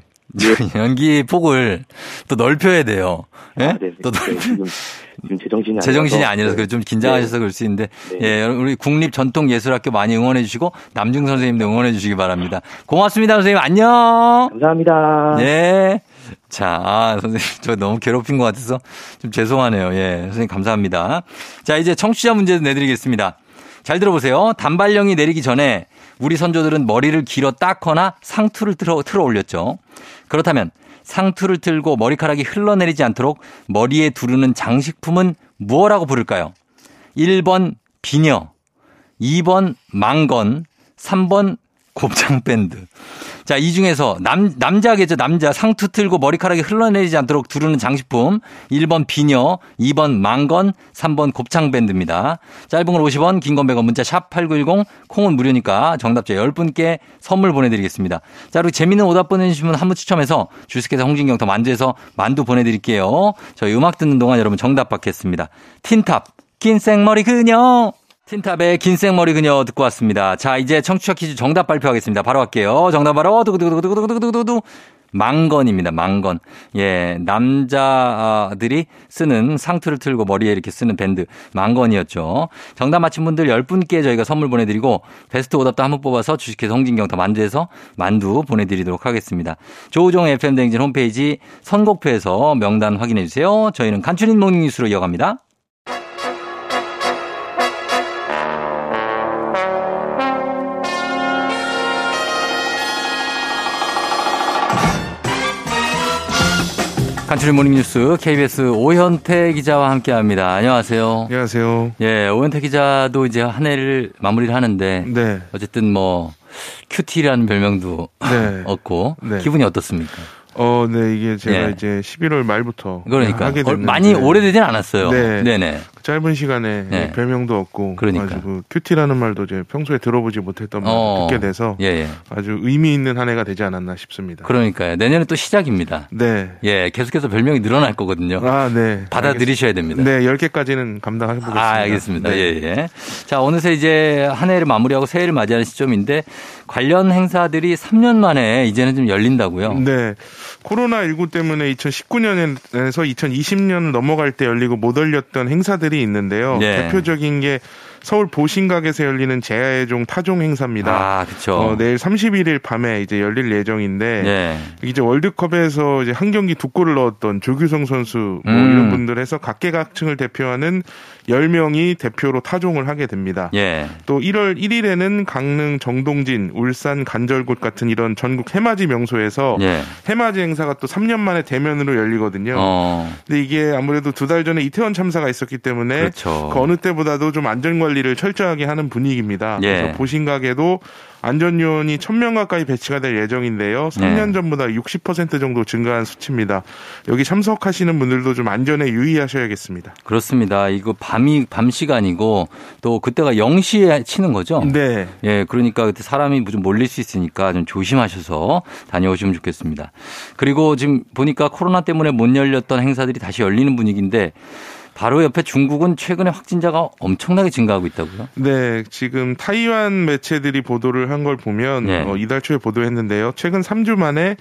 연기 폭을 또 넓혀야 돼요. 예? 아, 네. 또 네, 넓, 지금, 지금 제정신이 제정신이 아니라서. 아니라서 네. 좀 긴장하셔서 네. 그럴 수 있는데 네. 예, 여러분, 우리 국립 전통 예술학교 많이 응원해 주시고 남중 선생님도 응원해 주시기 바랍니다. 고맙습니다, 선생님. 안녕. 감사합니다. 네. 자, 아, 선생님, 저 너무 괴롭힌 것 같아서 좀 죄송하네요. 예, 선생님 감사합니다. 자, 이제 청취자 문제 내드리겠습니다. 잘 들어보세요. 단발령이 내리기 전에 우리 선조들은 머리를 길어 닦거나 상투를 틀어, 틀어 올렸죠. 그렇다면 상투를 틀고 머리카락이 흘러내리지 않도록 머리에 두르는 장식품은 무엇라고 부를까요? 1번 비녀, 2번 망건, 3번 곱창밴드. 자, 이 중에서 남, 남자겠죠. 남자. 상투 틀고 머리카락이 흘러내리지 않도록 두르는 장식품. 1번 비녀, 2번 망건, 3번 곱창밴드입니다. 짧은 걸 50원, 긴 건 100원, 문자 샵 8910, 콩은 무료니까 정답자 10분께 선물 보내드리겠습니다. 자, 그리고 재밌는 오답 보내주신 분 한 분 추첨해서 주식회사 홍진경 더 만두에서 만두 보내드릴게요. 저희 음악 듣는 동안 여러분 정답 받겠습니다. 틴탑, 긴 생머리 그녀. 틴탑의 긴 생머리 그녀 듣고 왔습니다. 자, 이제 청취자 퀴즈 정답 발표하겠습니다. 바로 할게요. 정답 바로 두구두구두구두구두구두구두구 망건입니다. 망건. 예, 남자들이 쓰는 상투를 틀고 머리에 이렇게 쓰는 밴드 망건이었죠. 정답 맞힌 분들 10분께 저희가 선물 보내드리고 베스트 오답도 한번 뽑아서 주식회사 홍진경 더 만두에서 만두 보내드리도록 하겠습니다. 조우종 FM 댕진 홈페이지 선곡표에서 명단 확인해 주세요. 저희는 간추린 모닝뉴스로 이어갑니다. 간추린 모닝뉴스 KBS 오현태 기자와 함께합니다. 안녕하세요. 안녕하세요. 예, 오현태 기자도 이제 한 해를 마무리를 하는데 네. 어쨌든 뭐 cutie라는 별명도 네. [LAUGHS] 얻고 네. 기분이 어떻습니까? 어, 네, 이게 제가 예. 이제 11월 말부터 그러니까 하게 얼- 됐는데 많이 오래되진 않았어요. 네. 네네. 짧은 시간에 네. 별명도 얻고 그러니까. 가지고 cutie라는 말도 이제 평소에 들어보지 못했던 말 어. 듣게 돼서 예, 예. 아주 의미 있는 한 해가 되지 않았나 싶습니다. 그러니까요. 내년에 또 시작입니다. 네. 예, 계속해서 별명이 늘어날 거거든요. 아, 네. 받아들이셔야 됩니다. 네, 10개까지는 감당해 보겠습니다. 아, 알겠습니다. 네. 예, 예. 자, 어느새 이제 한 해를 마무리하고 새해를 맞이하는 시점인데 관련 행사들이 3년 만에 이제는 좀 열린다고요. 네. 코로나19 때문에 2019년에서 2020년을 넘어갈 때 열리고 못 열렸던 행사들이 있는데요. 네. 대표적인 게 서울 보신각에서 열리는 제야의 종 타종 행사입니다. 아, 그쵸. 어, 내일 31일 밤에 이제 열릴 예정인데 예. 이제 월드컵에서 이제 한 경기 두 골을 넣었던 조규성 선수 뭐 음. 이런 분들 해서 각계각층을 대표하는 10명이 대표로 타종을 하게 됩니다. 예. 또 1월 1일에는 강릉 정동진, 울산 간절곶 같은 이런 전국 해맞이 명소에서 예. 해맞이 행사가 또 3년 만에 대면으로 열리거든요. 어. 근데 이게 아무래도 두 달 전에 이태원 참사가 있었기 때문에 그렇죠. 그 어느 때보다도 좀 안전 관리를 철저하게 하는 분위기입니다. 예. 그래서 보신각에도 안전요원이 1000명 가까이 배치가 될 예정인데요. 3년 네. 전보다 60% 정도 증가한 수치입니다. 여기 참석하시는 분들도 좀 안전에 유의하셔야겠습니다. 그렇습니다. 이거 밤이 밤 시간이고 또 그때가 0시에 치는 거죠? 네. 예, 그러니까 그때 사람이 좀 몰릴 수 있으니까 좀 조심하셔서 다녀오시면 좋겠습니다. 그리고 지금 보니까 코로나 때문에 못 열렸던 행사들이 다시 열리는 분위기인데 바로 옆에 중국은 최근에 확진자가 엄청나게 증가하고 있다고요? 네, 지금 타이완 매체들이 보도를 한 걸 보면 네. 어, 이달 초에 보도했는데요. 최근 3주 만에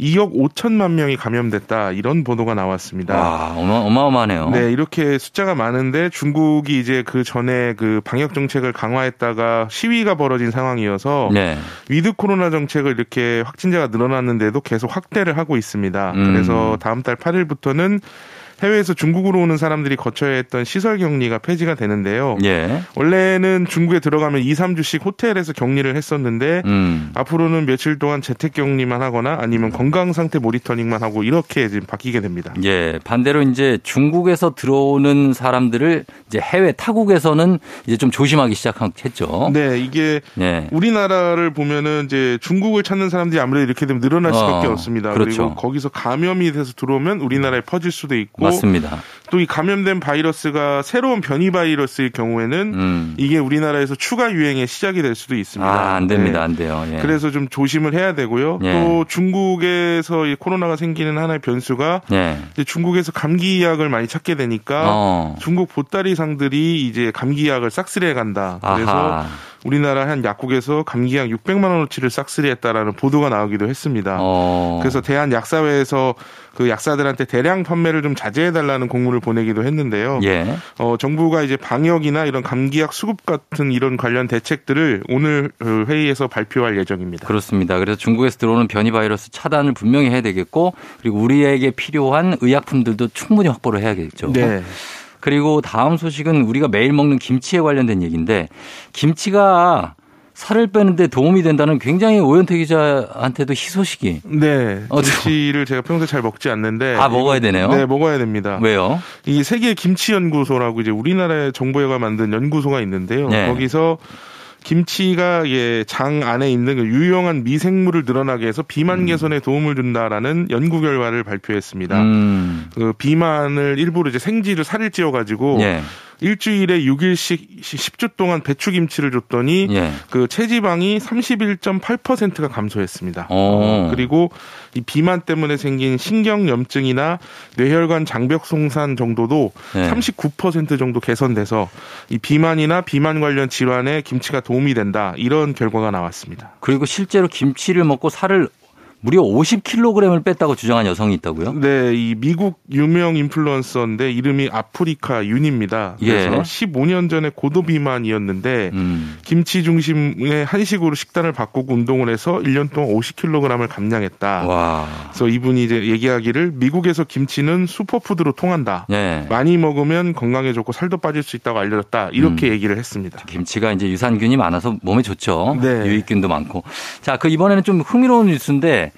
2억 5천만 명이 감염됐다 이런 보도가 나왔습니다. 와, 어마, 어마어마하네요. 네, 이렇게 숫자가 많은데 중국이 이제 그 전에 그 방역 정책을 강화했다가 시위가 벌어진 상황이어서 네. 위드 코로나 정책을 이렇게 확진자가 늘어났는데도 계속 확대를 하고 있습니다. 음. 그래서 다음 달 8일부터는 해외에서 중국으로 오는 사람들이 거쳐야 했던 시설 격리가 폐지가 되는데요. 예. 원래는 중국에 들어가면 2, 3주씩 호텔에서 격리를 했었는데 음. 앞으로는 며칠 동안 재택 격리만 하거나 아니면 건강 상태 모니터링만 하고 이렇게 지금 바뀌게 됩니다. 예, 반대로 이제 중국에서 들어오는 사람들을 이제 해외 타국에서는 이제 좀 조심하기 시작했죠. 네, 이게 예. 우리나라를 보면은 이제 중국을 찾는 사람들이 아무래도 이렇게 되면 늘어날 수밖에 어, 없습니다. 그렇죠. 그리고 거기서 감염이 돼서 들어오면 우리나라에 퍼질 수도 있고 맞습니다. 또 이 감염된 바이러스가 새로운 변이 바이러스일 경우에는 음. 이게 우리나라에서 추가 유행의 시작이 될 수도 있습니다. 아, 안 됩니다. 네. 안 돼요. 예. 그래서 좀 조심을 해야 되고요. 예. 또 중국에서 이 코로나가 생기는 하나의 변수가 예. 중국에서 감기약을 많이 찾게 되니까 어. 중국 보따리상들이 이제 감기약을 싹쓸이해 간다. 그래서 아하. 우리나라 한 약국에서 감기약 600만 원어치를 싹쓸이했다라는 보도가 나오기도 했습니다. 어. 그래서 대한 약사회에서 그 약사들한테 대량 판매를 좀 자제해달라는 공문을 보내기도 했는데요. 예. 어, 정부가 이제 방역이나 이런 감기약 수급 같은 이런 관련 대책들을 오늘 어, 회의에서 발표할 예정입니다. 그렇습니다. 그래서 중국에서 들어오는 변이 바이러스 차단을 분명히 해야 되겠고 그리고 우리에게 필요한 의약품들도 충분히 확보를 해야겠죠. 네. 그리고 다음 소식은 우리가 매일 먹는 김치에 관련된 얘기인데 김치가 살을 빼는데 도움이 된다는 굉장히 오현태 기자한테도 희소식이. 네. 어, 김치를 제가 평소에 잘 먹지 않는데. 아, 먹어야 되네요? 네, 먹어야 됩니다. 왜요? 이 세계 김치 연구소라고 이제 우리나라의 정부회가 만든 연구소가 있는데요. 네. 거기서 김치가 예, 장 안에 있는 그 유용한 미생물을 늘어나게 해서 비만 개선에 도움을 준다라는 연구 결과를 발표했습니다. 음. 그 비만을 일부러 이제 생지를 살을 찌어 가지고 예. 일주일에 6일씩 10주 동안 배추김치를 줬더니 예. 그 체지방이 31.8%가 감소했습니다. 어. 그리고 이 비만 때문에 생긴 신경염증이나 뇌혈관 장벽 송산 정도도 네. 39% 정도 개선돼서 이 비만이나 비만 관련 질환에 김치가 도움이 된다 이런 결과가 나왔습니다. 그리고 실제로 김치를 먹고 살을 무려 50kg을 뺐다고 주장한 여성이 있다고요? 네, 이 미국 유명 인플루언서인데 이름이 아프리카 윤입니다. 그래서 예. 15년 전에 고도 비만이었는데 음. 김치 중심의 한식으로 식단을 바꾸고 운동을 해서 1년 동안 50kg을 감량했다. 와. 그래서 이분이 이제 얘기하기를 미국에서 김치는 슈퍼푸드로 통한다. 예. 많이 먹으면 건강에 좋고 살도 빠질 수 있다고 알려졌다. 이렇게 음. 얘기를 했습니다. 김치가 이제 유산균이 많아서 몸에 좋죠. 네. 유익균도 많고. 자, 그 이번에는 좀 흥미로운 뉴스인데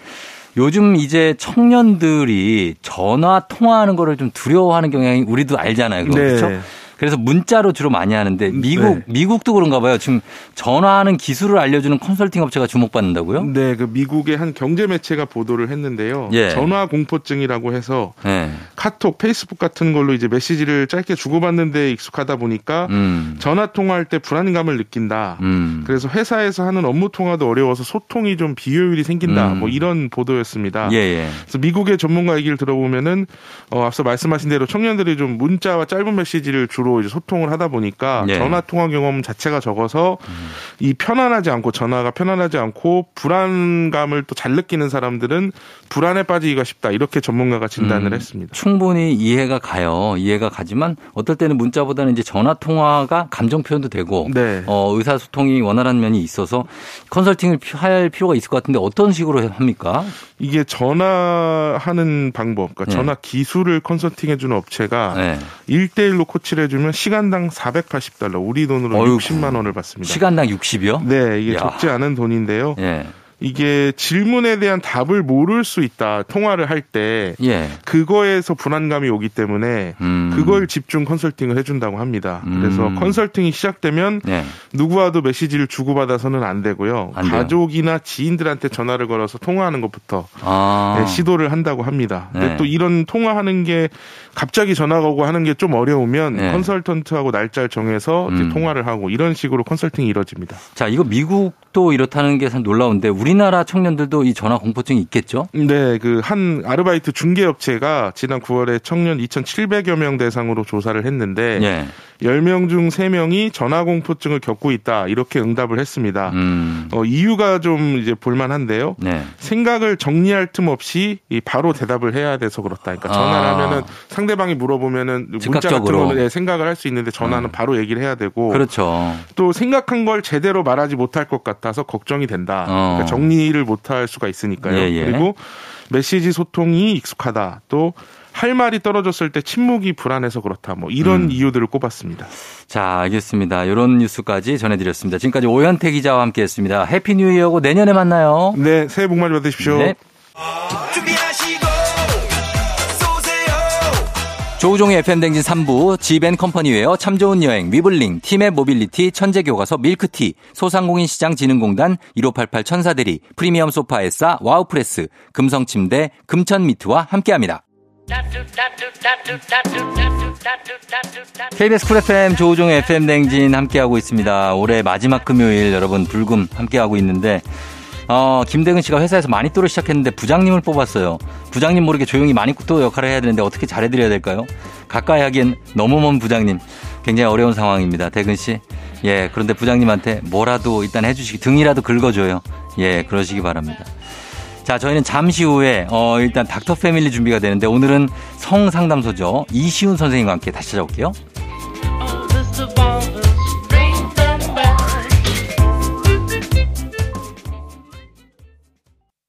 요즘 이제 청년들이 전화 통화하는 거를 좀 두려워하는 경향이 우리도 알잖아요. 그거. 그렇죠? 그래서 문자로 주로 많이 하는데 미국 네. 미국도 그런가 봐요. 지금 전화하는 기술을 알려주는 컨설팅 업체가 주목받는다고요? 네, 그 미국의 한 경제 매체가 보도를 했는데요. 예. 전화 공포증이라고 해서 네. 카톡, 페이스북 같은 걸로 이제 메시지를 짧게 주고받는데 익숙하다 보니까 음. 전화 통화할 때 불안감을 느낀다. 음. 그래서 회사에서 하는 업무 통화도 어려워서 소통이 좀 비효율이 생긴다. 음. 뭐 이런 보도였습니다. 예, 예. 그래서 미국의 전문가 얘기를 들어보면은 어, 앞서 말씀하신 대로 청년들이 좀 문자와 짧은 메시지를 주로 이제 소통을 하다 보니까 예. 전화 통화 경험 자체가 적어서 이 편안하지 않고 전화가 편안하지 않고 불안감을 또 잘 느끼는 사람들은 불안에 빠지기가 쉽다 이렇게 전문가가 진단을 음. 했습니다. 충분히 이해가 가요. 이해가 가지만 어떨 때는 문자보다는 이제 전화 통화가 감정 표현도 되고 네. 어, 의사 소통이 원활한 면이 있어서 컨설팅을 피- 할 필요가 있을 것 같은데 어떤 식으로 합니까? 이게 전화하는 방법, 그러니까 네. 전화 기술을 컨설팅해주는 업체가 네. 일 1대1로 코치를 해주 면 시간당 480달러, 우리 돈으로 어이구. 60만 원을 받습니다. 시간당 60이요? 네, 이게 야. 적지 않은 돈인데요. 예. 이게 질문에 대한 답을 모를 수 있다. 통화를 할 때 예. 그거에서 불안감이 오기 때문에 음. 그걸 집중 컨설팅을 해준다고 합니다. 음. 그래서 컨설팅이 시작되면 예. 누구와도 메시지를 주고받아서는 안 되고요. 안. 가족이나 지인들한테 전화를 걸어서 통화하는 것부터 아. 네, 시도를 한다고 합니다. 근데 네. 또 이런 통화하는 게 갑자기 전화가 오고 하는 게 좀 어려우면 네. 컨설턴트하고 날짜를 정해서 음. 통화를 하고 이런 식으로 컨설팅이 이루어집니다. 자, 이거 미국도 이렇다는 게 참 놀라운데 우리 나라 청년들도 이 전화 공포증이 있겠죠? 네, 그 한 아르바이트 중개업체가 지난 9월에 청년 2,700여 명 대상으로 조사를 했는데 예. 10명 중 3명이 전화 공포증을 겪고 있다. 이렇게 응답을 했습니다. 음. 어, 이유가 좀 이제 볼만한데요. 네. 생각을 정리할 틈 없이 이 바로 대답을 해야 돼서 그렇다. 그러니까 전화를 아. 하면은 상대방이 물어보면은 문자 같은. 거는 예, 생각을 할 수 있는데 전화는 음. 바로 얘기를 해야 되고 그렇죠. 또 생각한 걸 제대로 말하지 못할 것 같아서 걱정이 된다. 어. 그러니까 정리를 못할 수가 있으니까요. 예, 예. 그리고 메시지 소통이 익숙하다. 또 할 말이 떨어졌을 때 침묵이 불안해서 그렇다. 뭐 이런 음. 이유들을 꼽았습니다. 자, 알겠습니다. 이런 뉴스까지 전해드렸습니다. 지금까지 오현태 기자와 함께했습니다. Happy New Year고 내년에 만나요. 네, 새해 복 많이 받으십시오. 네. 준비하시고 쏘세요 조우종의 FM댕진 3부, 지벤컴퍼니웨어, 참 좋은 여행, 위블링, 티맵 모빌리티, 천재교과서, 밀크티, 소상공인시장진흥공단, 1588 천사대리, 프리미엄 소파에싸, 와우프레스, 금성침대, 금천미트와 함께합니다. KBS 쿨 FM 조우종의 FM 댕진 함께하고 있습니다. 올해 마지막 금요일 여러분 불금 함께하고 있는데 어, 김대근 씨가 회사에서 마니또를 시작했는데 부장님을 뽑았어요. 부장님 모르게 조용히 마니또 역할을 해야 되는데 어떻게 잘해드려야 될까요? 가까이 하기엔 너무 먼 부장님. 굉장히 어려운 상황입니다. 대근 씨. 예, 그런데 부장님한테 뭐라도 일단 해주시기, 등이라도 긁어줘요. 예, 그러시기 바랍니다. 자, 저희는 잠시 후에 어, 일단 닥터 패밀리 준비가 되는데 오늘은 성상담소죠. 이시훈 선생님과 함께 다시 찾아올게요.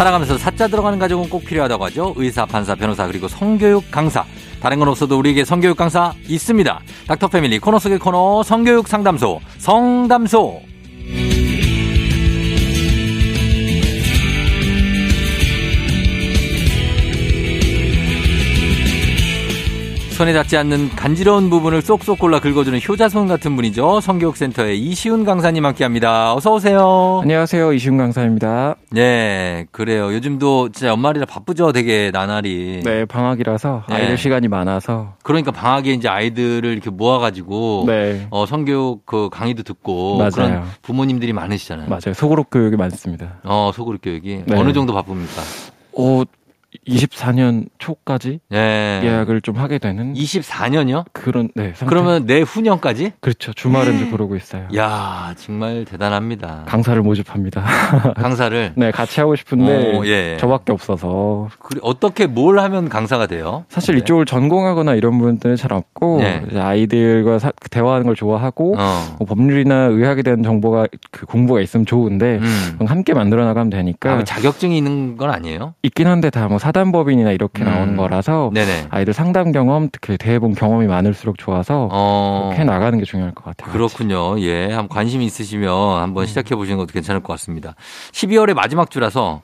살아가면서 사자 들어가는 가족은 꼭 필요하다고 하죠. 의사, 판사, 변호사, 그리고 성교육 강사. 다른 건 없어도 우리에게 성교육 강사 있습니다. 닥터 패밀리 코너 속의 코너 성교육 상담소, 성담소. 손에 닿지 않는 간지러운 부분을 쏙쏙 골라 긁어주는 효자손 같은 분이죠. 성교육센터의 이시훈 강사님 함께합니다. 어서 오세요. 안녕하세요. 이시훈 강사입니다. 네, 그래요. 요즘도 진짜 연말이라 바쁘죠, 되게 나날이. 네, 방학이라서 네. 아이들 시간이 많아서. 그러니까 방학에 이제 아이들을 이렇게 모아가지고 네. 어, 성교육 그 강의도 듣고 맞아요. 그런 부모님들이 많으시잖아요. 맞아요. 소그룹 교육이 많습니다. 어, 소그룹 교육이 네. 어느 정도 바쁩니까? 오, 24년 초까지 예. 예약을 좀 하게 되는 24년이요? 그런 네. 상태. 그러면 내후년까지? 그렇죠. 주말은 이제 그러고 있어요. 야, 정말 대단합니다. 강사를 모집합니다. [LAUGHS] 강사를 네, 같이 하고 싶은데 어, 예. 저밖에 없어서 그래, 어떻게 뭘 하면 강사가 돼요? 사실 네. 이쪽을 전공하거나 이런 분들은 잘 없고 네. 아이들과 사- 대화하는 걸 좋아하고 어. 뭐 법률이나 의학에 대한 정보가 그 공부가 있으면 좋은데 음. 함께 만들어 나가면 되니까 아, 그 자격증이 있는 건 아니에요? 있긴 한데 다뭐 사단법인이나 이렇게 음. 나오는 거라서 네네. 아이들 상담 경험 특히 대본 경험이 많을수록 좋아서 어. 그렇게 나가는 게 중요할 것 같아요. 그렇군요. 예. 한번 관심 있으시면 한번 시작해 보시는 것도 괜찮을 것 같습니다. 12월의 마지막 주라서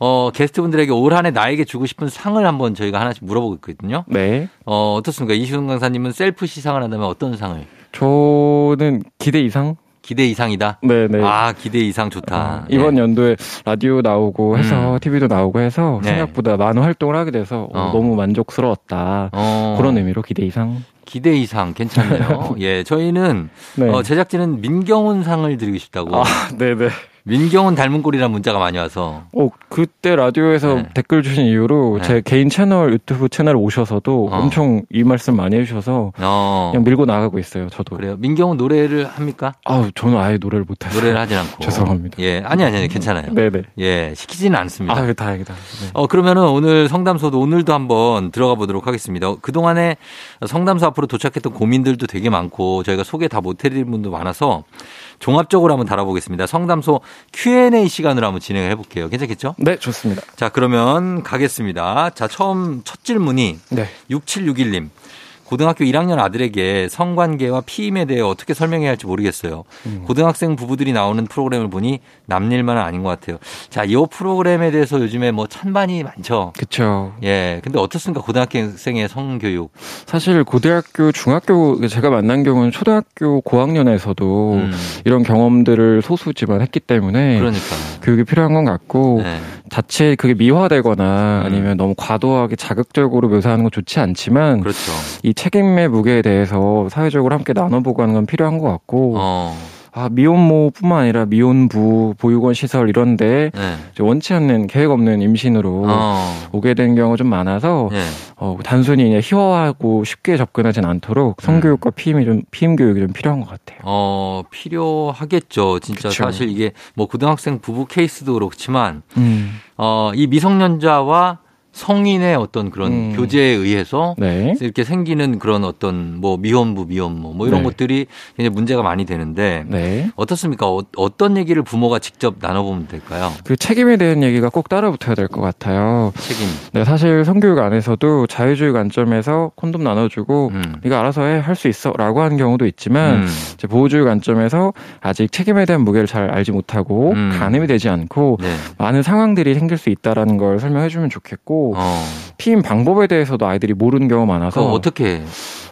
어, 게스트분들에게 올 한해 나에게 주고 싶은 상을 한번 저희가 하나씩 물어보고 있거든요. 네. 어, 어떻습니까? 이시훈 강사님은 셀프 시상을 한다면 어떤 상을? 저는 기대 이상? 기대 이상이다? 네네. 아, 기대 이상 좋다. 어, 이번 네. 연도에 라디오 나오고 해서 음. TV도 나오고 해서 네. 생각보다 많은 활동을 하게 돼서 어, 어. 너무 만족스러웠다. 어, 그런 의미로 기대 이상. 기대 이상 괜찮네요. [LAUGHS] 예, 저희는 네. 어, 제작진은 민경훈 상을 드리고 싶다고. 아, 네네. 민경훈 닮은 꼴이라는 문자가 많이 와서. 어, 그때 라디오에서 네. 댓글 주신 이후로 네. 제 개인 채널, 유튜브 채널 오셔서도 어. 엄청 이 말씀 많이 해주셔서 어. 그냥 밀고 나가고 있어요, 저도. 그래요. 민경훈 노래를 합니까? 아우, 저는 아예 노래를 못해서. 노래를 하진 않고. [LAUGHS] 죄송합니다. 예, 아니, 아니, 아니, 괜찮아요. 네네. 예, 시키지는 않습니다. 아, 다행이다. 네. 어, 그러면은 오늘 성담소도 오늘도 한번 들어가 보도록 하겠습니다. 그동안에 성담소 앞으로 도착했던 고민들도 되게 많고 저희가 소개 다 못해드린 분도 많아서 종합적으로 한번 다뤄보겠습니다. 성담소 Q&A 시간으로 한번 진행을 해볼게요. 괜찮겠죠? 네, 좋습니다. 자, 그러면 가겠습니다. 자, 처음 첫 질문이 네. 6761님. 고등학교 1학년 아들에게 성관계와 피임에 대해 어떻게 설명해야 할지 모르겠어요. 음. 고등학생 부부들이 나오는 프로그램을 보니 남일만은 아닌 것 같아요. 자, 이 프로그램에 대해서 요즘에 뭐 찬반이 많죠. 그쵸. 예. 근데 어떻습니까? 고등학생의 성교육. 사실 고등학교, 중학교 제가 만난 경우는 초등학교 고학년에서도 음. 이런 경험들을 소수지만 했기 때문에 그러니까. 교육이 필요한 것 같고 네. 자체 그게 미화되거나 음. 아니면 너무 과도하게 자극적으로 묘사하는 건 좋지 않지만 그렇죠. 이 책임의 무게에 대해서 사회적으로 함께 나눠보고 하는 건 필요한 것 같고 어. 아 미혼모뿐만 아니라 미혼부 보육원 시설 이런데 네. 이제 원치 않는 계획 없는 임신으로 어. 오게 된 경우가 좀 많아서 예. 어, 단순히 그냥 희화하고 쉽게 접근하진 않도록 성교육과 피임이 좀 피임 교육이 좀 필요한 것 같아요. 어, 필요하겠죠. 진짜 그쵸. 사실 이게 뭐 고등학생 부부 케이스도 그렇지만 음. 어, 이 미성년자와 성인의 어떤 그런 음. 교제에 의해서 네. 이렇게 생기는 그런 어떤 뭐 미혼부, 미혼모 뭐 이런 네. 것들이 굉장히 문제가 많이 되는데 네. 어떻습니까? 어, 떤 얘기를 부모가 직접 나눠보면 될까요? 그 책임에 대한 얘기가 꼭 따라붙어야 될 것 같아요. 책임. 네, 사실 성교육 안에서도 자유주의 관점에서 콘돔 나눠주고 음. 네가 알아서 해 할 수 있어라고 하는 경우도 있지만 음. 이제 보호주의 관점에서 아직 책임에 대한 무게를 잘 알지 못하고 음. 가늠이 되지 않고 네. 많은 상황들이 생길 수 있다라는 걸 설명해주면 좋겠고 어. 피임 방법에 대해서도 아이들이 모르는 경우 많아서 어떻게 해?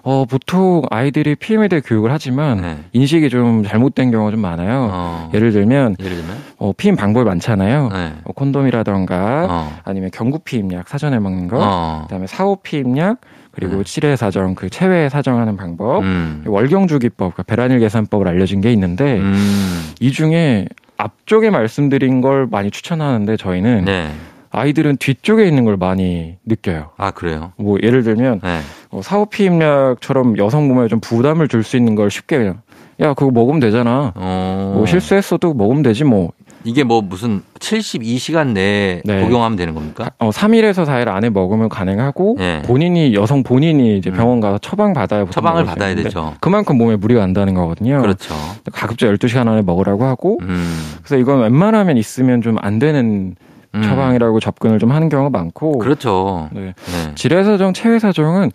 어, 보통 아이들이 피임에 대해 교육을 하지만 네. 인식이 좀 잘못된 경우가 좀 많아요. 어. 예를 들면 예를 들면? 어, 피임 방법이 많잖아요. 네. 어, 콘돔이라던가 어. 아니면 경구 피임약 사전에 먹는 거, 어. 그다음에 사후 피임약 그리고 네. 칠회 사정 그 체외 사정하는 방법, 음. 월경주기법, 그러니까 배란일 계산법을 알려진 게 있는데 음. 이 중에 앞쪽에 말씀드린 걸 많이 추천하는데 저희는 네. 아이들은 뒤쪽에 있는 걸 많이 느껴요. 아, 그래요? 뭐 예를 들면 네. 어, 사후 피임약처럼 여성 몸에 좀 부담을 줄 수 있는 걸 쉽게 그냥 야 그거 먹으면 되잖아. 어. 뭐 실수했어도 먹으면 되지 뭐. 이게 뭐 무슨 72시간 내에 네. 복용하면 되는 겁니까? 어, 3일에서 4일 안에 먹으면 가능하고 네. 본인이 여성 본인이 이제 음. 병원 가서 처방 받아야 처방을 받아야 되죠. 그만큼 몸에 무리가 안다는 거거든요. 그렇죠. 가급적 12시간 안에 먹으라고 하고 음. 그래서 이건 웬만하면 있으면 좀 안 되는 음. 처방이라고 접근을 좀 하는 경우가 많고 그렇죠. 네. 네. 질의사정, 체외 사정은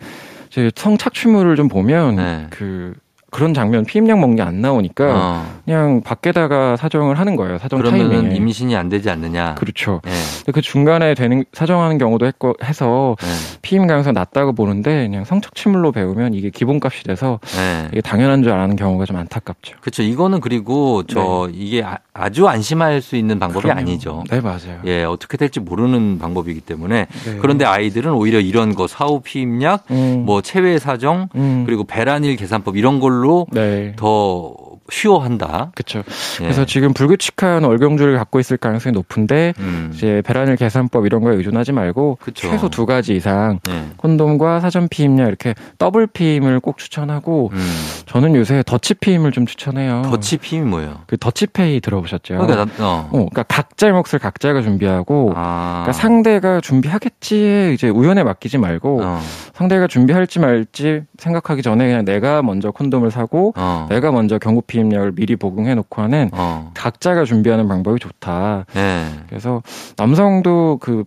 이제 성착취물을 좀 보면 네. 그 그런 장면 피임약 먹는 게 안 나오니까 어. 그냥 밖에다가 사정을 하는 거예요. 사정 타이밍에. 임신이 안 되지 않느냐. 그렇죠. 네. 근데 그 중간에 되는 사정하는 경우도 했고 해서 네. 피임 가능성 낮다고 보는데 그냥 성착취물로 배우면 이게 기본값이 돼서 네. 이게 당연한 줄 아는 경우가 좀 안타깝죠. 그렇죠. 이거는 그리고 저 이게 아, 주 안심할 수 있는 방법이 그럼요. 아니죠. 네 맞아요. 예, 어떻게 될지 모르는 방법이기 때문에 네. 그런데 아이들은 오히려 이런 거 사후 피임약, 음, 뭐 체외 사정, 음, 그리고 배란일 계산법 이런 걸로 네. 더 쉬워한다. 그렇죠. 예. 그래서 지금 불규칙한 월경주를 갖고 있을 가능성이 높은데 음. 이제 배란일 계산법 이런 거에 의존하지 말고 그쵸. 최소 두 가지 이상 예. 콘돔과 사전 피임약 이렇게 더블 피임을 꼭 추천하고 음. 저는 요새 더치 피임을 좀 추천해요. 더치 피임이 뭐예요? 그 더치페이 들어보셨죠? 그러니까 나, 어. 어, 그러니까 각자의 몫을 각자가 준비하고 아. 그러니까 상대가 준비하겠지 이제 우연에 맡기지 말고 어. 상대가 준비할지 말지 생각하기 전에 그냥 내가 먼저 콘돔을 사고 어. 내가 먼저 경구 피임 약을 미리 복용해 놓고 하는 어. 각자가 준비하는 방법이 좋다. 예. 그래서 남성도 그,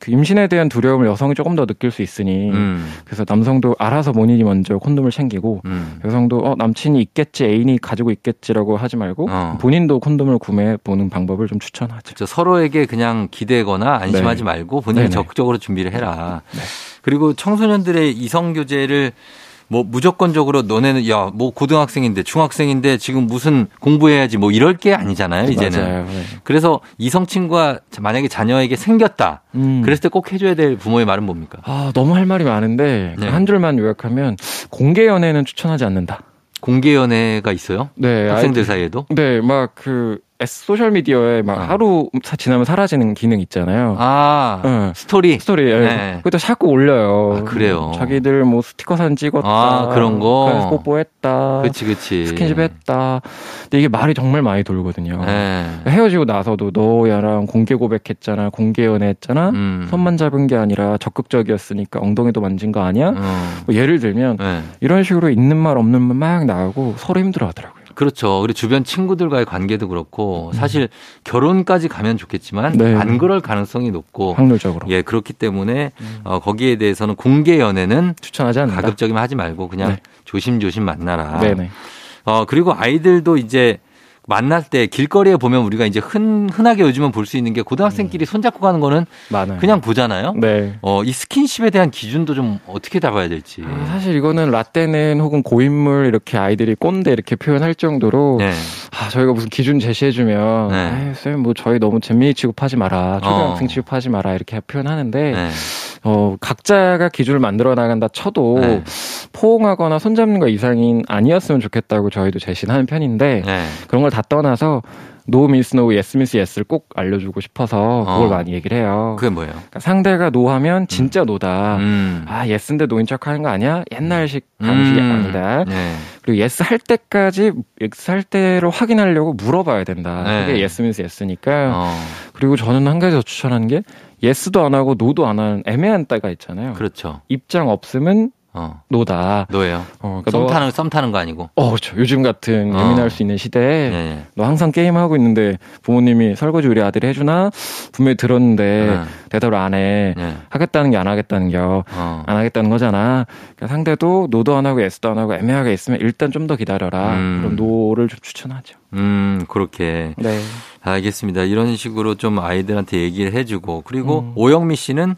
그 임신에 대한 두려움을 여성이 조금 더 느낄 수 있으니 음. 그래서 남성도 알아서 본인이 먼저 콘돔을 챙기고 음. 여성도 어 남친이 있겠지 애인이 가지고 있겠지라고 하지 말고 어. 본인도 콘돔을 구매해 보는 방법을 좀 추천하죠. 저 서로에게 그냥 기대거나 안심하지 네. 말고 본인이 네네. 적극적으로 준비를 해라. 네. 그리고 청소년들의 이성 교제를 뭐 무조건적으로 너네는 야 뭐 고등학생인데 중학생인데 지금 무슨 공부해야지 뭐 이럴 게 아니잖아요 이제는. 맞아요. 네. 그래서 이성 친구가 만약에 자녀에게 생겼다. 음. 그랬을 때 꼭 해줘야 될 부모의 말은 뭡니까? 아 너무 할 말이 많은데 네. 한 줄만 요약하면 공개 연애는 추천하지 않는다. 공개 연애가 있어요? 네, 학생들 아이들- 사이에도? 네, 막 그 소셜 미디어에 막 어. 하루 사- 지나면 사라지는 기능 있잖아요. 아 응. 스토리. 스토리 예. 네. 그것도 자꾸 올려요. 아, 그래요? 자기들 뭐 스티커 사진 찍었다. 아, 그런 거? 뽀뽀했다. 그렇지 그렇지. 스킨십 했다. 근데 이게 말이 정말 많이 돌거든요. 네. 헤어지고 나서도 너 얘랑 공개 고백했잖아. 공개 연애했잖아. 음. 손만 잡은 게 아니라 적극적이었으니까 엉덩이도 만진 거 아니야? 어. 뭐 예를 들면 네. 이런 식으로 있는 말 없는 말 막 나오고 서로 힘들어하더라고요. 그렇죠. 그리고 주변 친구들과의 관계도 그렇고 사실 결혼까지 가면 좋겠지만 네. 안 그럴 가능성이 높고 확률적으로 예 그렇기 때문에 어, 거기에 대해서는 공개 연애는 추천하지 않는다. 가급적이면 하지 말고 그냥 네. 조심조심 만나라. 네네. 어 그리고 아이들도 이제 만날 때 길거리에 보면 우리가 이제 흔 흔하게 요즘은 볼 수 있는 게 고등학생끼리 손잡고 가는 거는 많아요. 그냥 보잖아요. 네. 어 이 스킨십에 대한 기준도 좀 어떻게 잡아야 될지. 아, 사실 이거는 라떼는 혹은 고인물 이렇게 아이들이 꼰대 이렇게 표현할 정도로 네. 아 저희가 무슨 기준 제시해 주면 네. 에이, 쌤 뭐 저희 너무 잼민이 취급하지 마라 초등학생 어. 취급하지 마라 이렇게 표현하는데 네. 어 각자가 기준을 만들어 나간다 쳐도 네. 포옹하거나 손잡는 거 이상은 아니었으면 좋겠다고 저희도 제시하는 편인데 네. 그런 걸 다 떠나서 no means no, yes means yes를 꼭 알려주고 싶어서 그걸 어. 많이 얘기를 해요. 그게 뭐예요? 그러니까 상대가 no 하면 진짜 no다. 음. 아, yes인데 no인 척 하는 거 아니야? 옛날식 방식이 음. 아니다. 네. 그리고 yes 할 때까지 yes 할 때로 확인하려고 물어봐야 된다. 네. 그게 yes means yes니까. 어. 그리고 저는 한 가지 더 추천하는 게 yes도 안 하고 no도 안 하는 애매한 때가 있잖아요. 그렇죠. 입장 없으면 어. no다. no예요. 어, 그러니까 썸 너- 타는 썸 타는 거 아니고. 어, 그렇죠. 요즘 같은 어. 예민할 수 있는 시대에 네. 너 항상 게임 하고 있는데 부모님이 설거지 우리 아들이 해주나? 분명히 들었는데 네. 대답을 안 해. 네. 하겠다는 게 안 하겠다는 겨. 어. 안 하겠다는 거잖아. 그러니까 상대도 no도 안 하고 yes도 안 하고 애매하게 있으면 일단 좀 더 기다려라. 음. 그럼 no를 좀 추천하죠. 음, 그렇게. 네. 알겠습니다. 이런 식으로 좀 아이들한테 얘기를 해주고 그리고 음. 오영미 씨는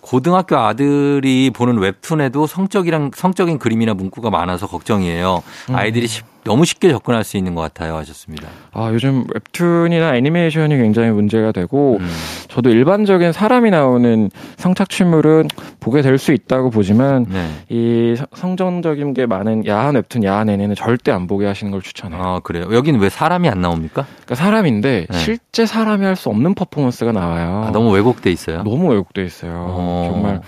고등학교 아들이 보는 웹툰에도 성적이랑 성적인 그림이나 문구가 많아서 걱정이에요. 음. 아이들이 쉽- 너무 쉽게 접근할 수 있는 것 같아요. 하셨습니다. 아, 요즘 웹툰이나 애니메이션이 굉장히 문제가 되고, 음. 저도 일반적인 사람이 나오는 성착취물은 보게 될 수 있다고 보지만, 네. 이 성- 성정적인 게 많은 야한 웹툰, 야한 애니는 절대 안 보게 하시는 걸 추천해요. 아, 그래요. 여기는 왜 사람이 안 나옵니까? 그러니까 사람인데, 네. 실제 사람이 할 수 없는 퍼포먼스가 나와요. 아, 너무 왜곡돼 있어요. 너무 왜곡돼 있어요. 어. 정말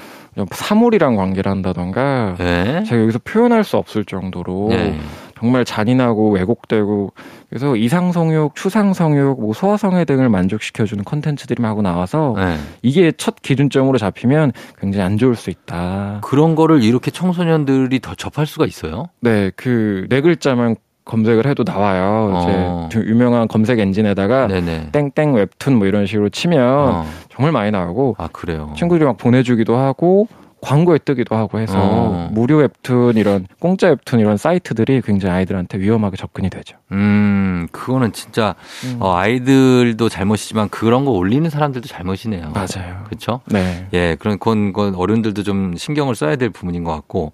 사물이랑 관계를 한다던가, 네. 제가 여기서 표현할 수 없을 정도로 네. 정말 잔인하고 왜곡되고 그래서 이상성욕, 추상성욕, 뭐 소아성애 등을 만족시켜주는 컨텐츠들이 하고 나와서 네. 이게 첫 기준점으로 잡히면 굉장히 안 좋을 수 있다. 그런 거를 이렇게 청소년들이 더 접할 수가 있어요? 네, 그 네 글자만 검색을 해도 나와요. 어. 이제 좀 유명한 검색 엔진에다가 네네. 땡땡 웹툰 뭐 이런 식으로 치면 어. 정말 많이 나오고 아, 그래요. 친구들이 막 보내주기도 하고 광고에 뜨기도 하고 해서 어. 무료 웹툰 이런 공짜 웹툰 이런 사이트들이 굉장히 아이들한테 위험하게 접근이 되죠. 음, 그거는 진짜 음. 어, 아이들도 잘못이지만 그런 거 올리는 사람들도 잘못이네요. 맞아요. 그렇죠? 네. 예, 그런 건, 건 어른들도 좀 신경을 써야 될 부분인 것 같고,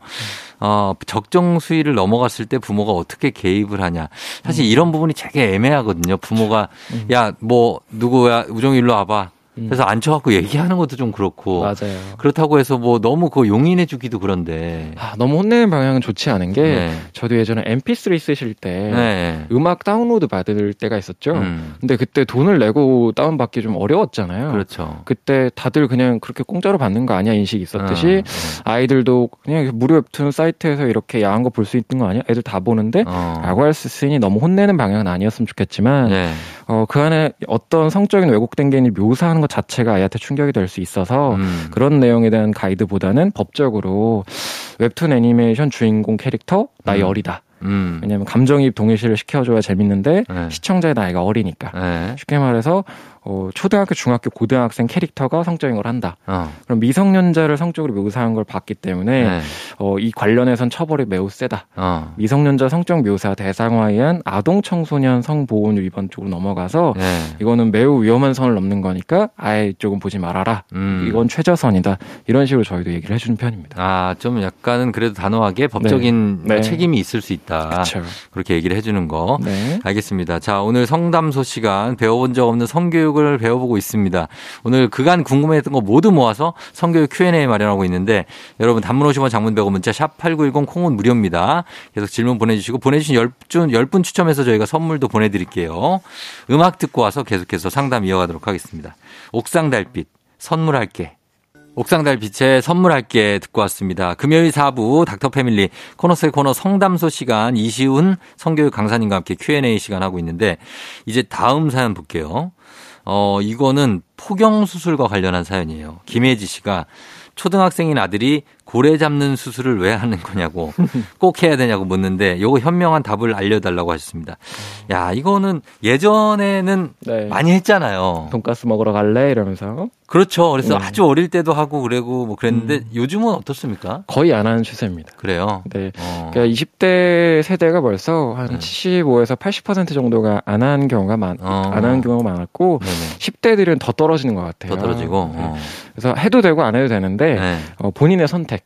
어, 적정 수위를 넘어갔을 때 부모가 어떻게 개입을 하냐. 사실 음. 이런 부분이 되게 애매하거든요. 부모가, 야, 뭐, 누구야, 우정이 일로 와봐. 그래서 앉혀갖고 얘기하는 것도 좀 그렇고. 음. 맞아요. 그렇다고 해서 뭐 너무 그거 용인해 주기도 그런데. 아, 너무 혼내는 방향은 좋지 않은 게 네. 저도 예전에 MP3 쓰실 때 네. 음악 다운로드 받을 때가 있었죠. 음, 근데 그때 돈을 내고 다운 받기 좀 어려웠잖아요. 그렇죠. 그때 다들 그냥 그렇게 공짜로 받는 거 아니야 인식이 있었듯이 어, 아이들도 그냥 무료 웹툰 사이트에서 이렇게 야한 거 볼 수 있는 거 아니야? 애들 다 보는데 어. 라고 할수 있으니 너무 혼내는 방향은 아니었으면 좋겠지만 네. 어, 그 안에 어떤 성적인 왜곡된 게 있는지 묘사하는 것 자체가 아이한테 충격이 될 수 있어서 음. 그런 내용에 대한 가이드보다는 법적으로 웹툰 애니메이션 주인공 캐릭터 나이 음. 어리다. 음. 왜냐하면 감정이입 동일시를 시켜줘야 재밌는데 네. 시청자의 나이가 어리니까. 네. 쉽게 말해서 어, 초등학교, 중학교, 고등학생 캐릭터가 성적인 걸 한다. 어. 그럼 미성년자를 성적으로 묘사한 걸 봤기 때문에 네. 어, 이 관련해선 처벌이 매우 세다. 어. 미성년자 성적 묘사 대상화에 한 아동 청소년 성보호법 위반 쪽으로 넘어가서 네. 이거는 매우 위험한 선을 넘는 거니까 아예 조금 보지 말아라. 음. 이건 최저선이다. 이런 식으로 저희도 얘기를 해주는 편입니다. 아, 좀 약간은 그래도 단호하게 법적인 네. 네. 책임이 있을 수 있다. 그렇죠. 그렇게 얘기를 해주는 거. 네. 알겠습니다. 자, 오늘 성담소 시간 배워본 적 없는 성교육 을 배워보고 있습니다. 오늘 그간 궁금했던 거 모두 모아서 성교육 Q&A 마련하고 있는데 여러분 단문 50원 장문 100원 문자 샵 8910 콩은 무료입니다. 계속 질문 보내주시고 보내주신 10분, 10분 추첨해서 저희가 선물도 보내드릴게요. 음악 듣고 와서 계속해서 상담 이어가도록 하겠습니다. 옥상 달빛 선물할게. 옥상 달빛의 선물할게 듣고 왔습니다. 금요일 4부 닥터 패밀리 코너 스 코너 성담소 시간 이시훈 성교육 강사님과 함께 Q&A 시간 하고 있는데 이제 다음 사연 볼게요. 어, 이거는 포경 수술과 관련한 사연이에요. 김혜지 씨가 초등학생인 아들이 고래 잡는 수술을 왜 하는 거냐고 [LAUGHS] 꼭 해야 되냐고 묻는데 요거 현명한 답을 알려달라고 하셨습니다. 야 이거는 예전에는 네. 많이 했잖아요. 돈가스 먹으러 갈래 이러면서 그렇죠. 그래서 네. 아주 어릴 때도 하고 그러고 뭐 그랬는데 요즘은 어떻습니까? 거의 안 하는 추세입니다. 그래요. 네. 어. 그러니까 20대 세대가 벌써 한 네. 75에서 80% 정도가 안 하는 경우가 많, 어. 안 하는 경우가 많았고 네네. 10대들은 더 떨어지는 것 같아요. 더 떨어지고. 네. 어. 그래서 해도 되고 안 해도 되는데 네. 어, 본인의 선택,